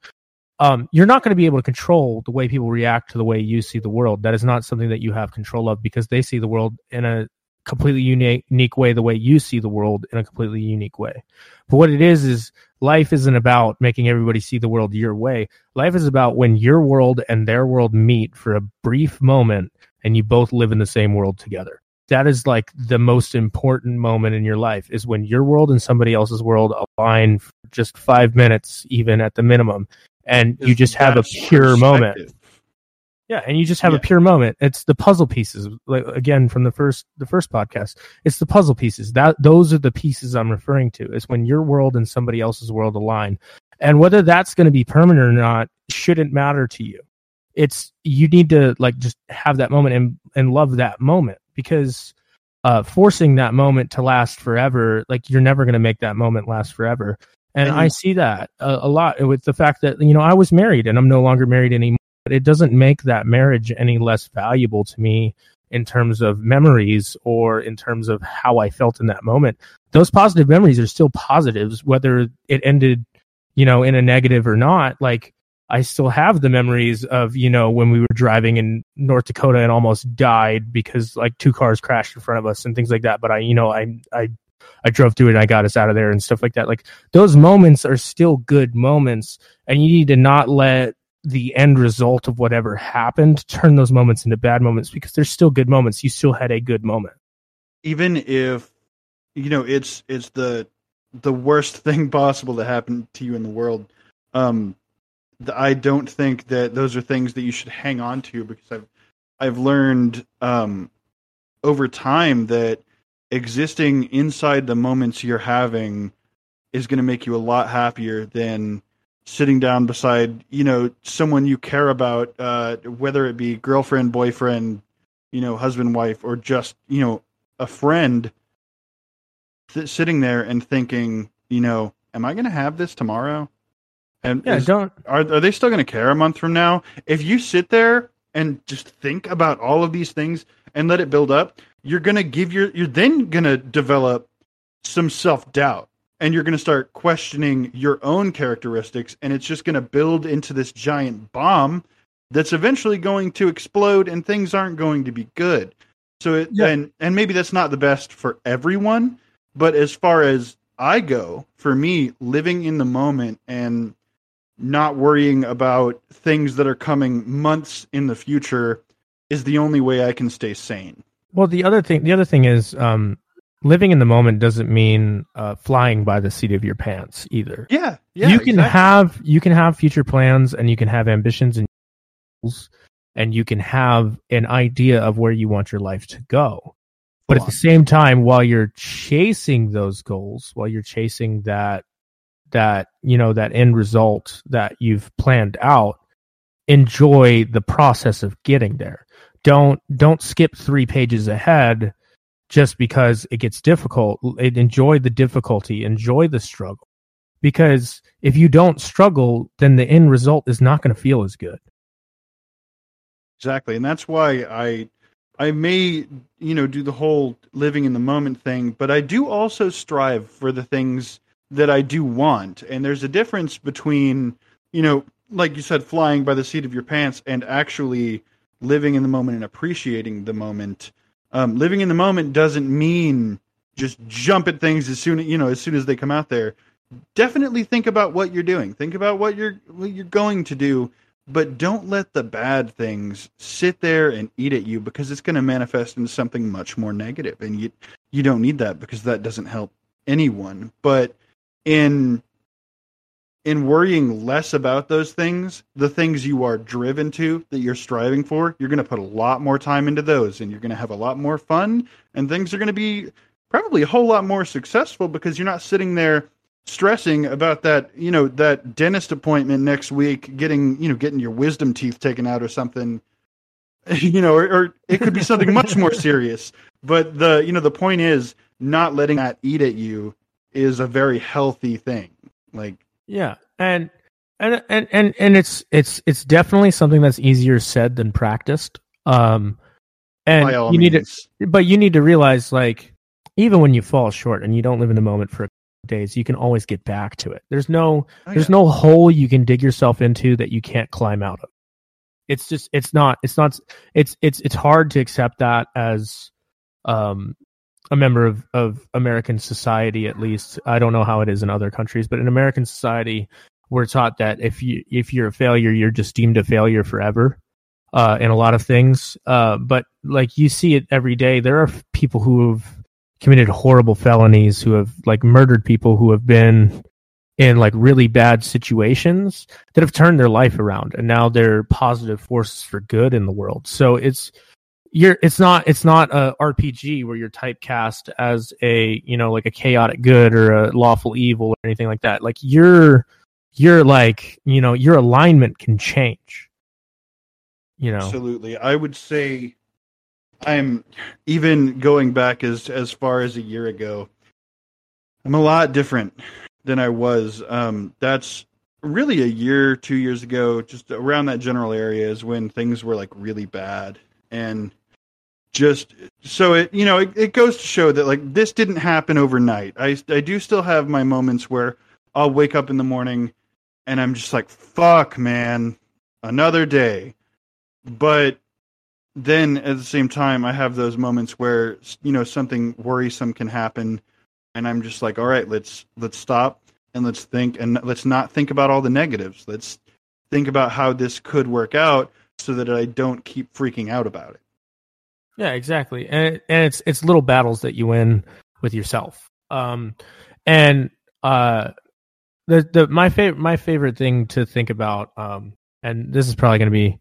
um, you're not going to be able to control the way people react to the way you see the world that is not something that you have control of because they see the world in a completely unique, unique way the way you see the world in a completely unique way but what it is is life isn't about making everybody see the world your way. Life is about when your world and their world meet for a brief moment and you both live in the same world together. That is like the most important moment in your life is when your world and somebody else's world align for just five minutes, even at the minimum. And you just have a pure moment. Yeah, and you just have Yeah. a pure moment. It's the puzzle pieces. Like again from the first the first podcast, it's the puzzle pieces. That those are the pieces I'm referring to. Is when your world and somebody else's world align, and whether that's going to be permanent or not shouldn't matter to you. It's you need to like just have that moment and and love that moment because uh, forcing that moment to last forever, like you're never going to make that moment last forever. And And- I see that a, a lot with the fact that you know I was married and I'm no longer married anymore but it doesn't make that marriage any less valuable to me in terms of memories or in terms of how I felt in that moment. Those positive memories are still positives, whether it ended, you know, in a negative or not. Like I still have the memories of, you know, when we were driving in North Dakota and almost died because like two cars crashed in front of us and things like that. But I, you know, I, I, I drove through it and I got us out of there and stuff like that. Like those moments are still good moments and you need to not let the end result of whatever happened turn those moments into bad moments because they're still good moments you still had a good moment even if you know it's it's the the worst thing possible to happen to you in the world um i don't think that those are things that you should hang on to because i've i've learned um over time that existing inside the moments you're having is going to make you a lot happier than sitting down beside you know someone you care about uh, whether it be girlfriend boyfriend you know husband wife or just you know a friend th- sitting there and thinking you know am i going to have this tomorrow and Yeah, is- don't are, are they still going to care a month from now if you sit there and just think about all of these things and let it build up you're going to give your you're then going to develop some self-doubt and you're going to start questioning your own characteristics and it's just going to build into this giant bomb that's eventually going to explode and things aren't going to be good so it Yeah. and and maybe that's not the best for everyone but as far as i go for me living in the moment and not worrying about things that are coming months in the future is the only way i can stay sane Well, the other thing, the other thing is, um, living in the moment doesn't mean uh, flying by the seat of your pants either. yeah yeah you can exactly. have you can have future plans and you can have ambitions and goals, and you can have an idea of where you want your life to go. But at the same time, while you're chasing those goals, while you're chasing that that you know that end result that you've planned out, enjoy the process of getting there. Don't don't skip three pages ahead just because it gets difficult. Enjoy the difficulty, enjoy the struggle. Because if you don't struggle, then the end result is not going to feel as good. Exactly, and that's why I I may you know do the whole living in the moment thing, but I do also strive for the things that I do want, and there's a difference between you know like you said flying by the seat of your pants and actually living in the moment and appreciating the moment. Um, living in the moment doesn't mean just jump at things as soon you know as soon as they come out there. Definitely think about what you're doing. Think about what you're what you're going to do but don't let the bad things sit there and eat at you because it's going to manifest into something much more negative and you you don't need that because that doesn't help anyone but in in worrying less about those things the things you are driven to that you're striving for you're going to put a lot more time into those and you're going to have a lot more fun and things are going to be probably a whole lot more successful because you're not sitting there stressing about that you know that dentist appointment next week getting you know getting your wisdom teeth taken out or something you know or, or it could be something much more serious. But the you know the point is not letting that eat at you is a very healthy thing like Yeah, and and and and and it's it's it's definitely something that's easier said than practiced. Um, and you need means to, but you need to realize, like, even when you fall short and you don't live in the moment for days, you can always get back to it. There's no Oh, there's yeah. no hole you can dig yourself into that you can't climb out of. It's just it's not it's not it's it's it's hard to accept that as um a member of of American society at least. I don't know how it is in other countries, but in American society we're taught that if you if you're a failure, you're just deemed a failure forever. Uh, in a lot of things, uh, but like you see it every day, there are people who have committed horrible felonies, who have like murdered people, who have been in like really bad situations that have turned their life around and now they're positive forces for good in the world so it's you're it's not it's not a rpg where you're typecast as a you know like a chaotic good or a lawful evil or anything like that like you're you're like you know your alignment can change you know Absolutely. I would say I'm even going back as as far as a year ago. I'm a lot different than I was. Um that's really a year, 2 years ago, just around that general area is when things were like really bad and just so it you know it, it goes to show that like this didn't happen overnight. I I do still have my moments where I'll wake up in the morning and I'm just like fuck man, another day but then at the same time i have those moments where you know something worrisome can happen and i'm just like all right let's let's stop and let's think and let's not think about all the negatives let's think about how this could work out so that i don't keep freaking out about it Yeah, exactly. And it, and it's it's little battles that you win with yourself. Um and uh the the my favorite my favorite thing to think about um and this is probably going to be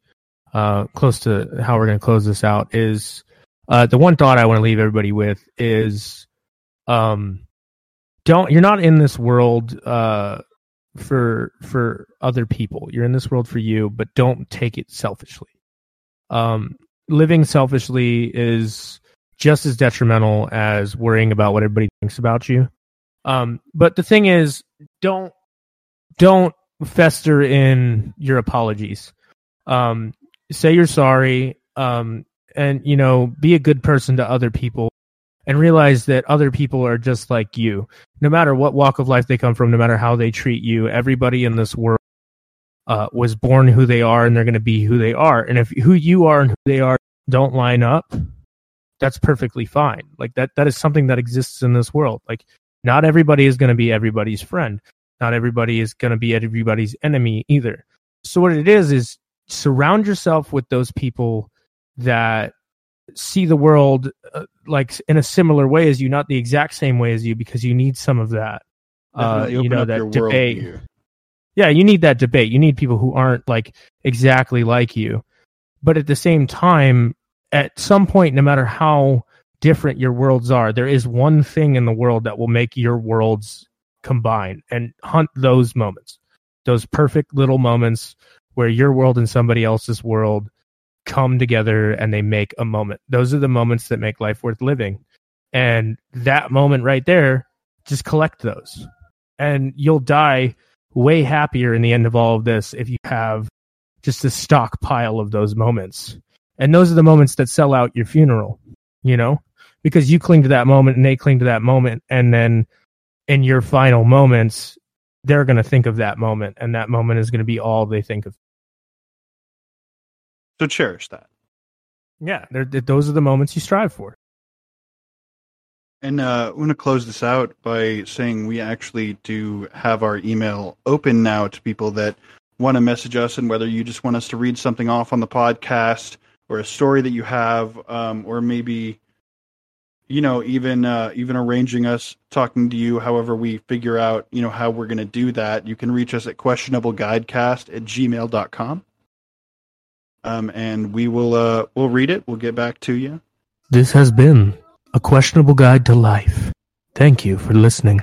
uh close to how we're going to close this out is uh, the one thought I want to leave everybody with is, um, don't you're not in this world uh, for for other people. You're in this world for you, but don't take it selfishly. Um, living selfishly is just as detrimental as worrying about what everybody thinks about you. Um, but the thing is, don't don't fester in your apologies. Um, say you're sorry, um, and you know, be a good person to other people, and realize that other people are just like you. No matter what walk of life they come from, no matter how they treat you, everybody in this world uh, was born who they are, and they're going to be who they are. And if who you are and who they are don't line up, that's perfectly fine. Like that that is something that exists in this world. Like not everybody is going to be everybody's friend. Not everybody is going to be everybody's enemy either. So what it is is surround yourself with those people that see the world uh, like in a similar way as you, not the exact same way as you, because you need some of that. Uh, you know that debate. Yeah, you need that debate. You need people who aren't like exactly like you, but at the same time, at some point, no matter how different your worlds are, there is one thing in the world that will make your worlds combine and hunt those moments, those perfect little moments where your world and somebody else's world come together and they make a moment. Those are the moments that make life worth living. And that moment right there, just collect those. And you'll die way happier in the end of all of this if you have just a stockpile of those moments. And those are the moments that sell out your funeral, you know, because you cling to that moment and they cling to that moment. And then in your final moments, they're going to think of that moment and that moment is going to be all they think of. So cherish that. Yeah, those are the moments you strive for. And uh, I'm going to close this out by saying we actually do have our email open now to people that want to message us, and whether you just want us to read something off on the podcast or a story that you have, um, or maybe you know even uh, even arranging us talking to you however we figure out you know how we're going to do that you can reach us at questionableguidecast at gmail.com um, and we will uh, we'll read it. We'll get back to you. This has been a questionable guide to life. Thank you for listening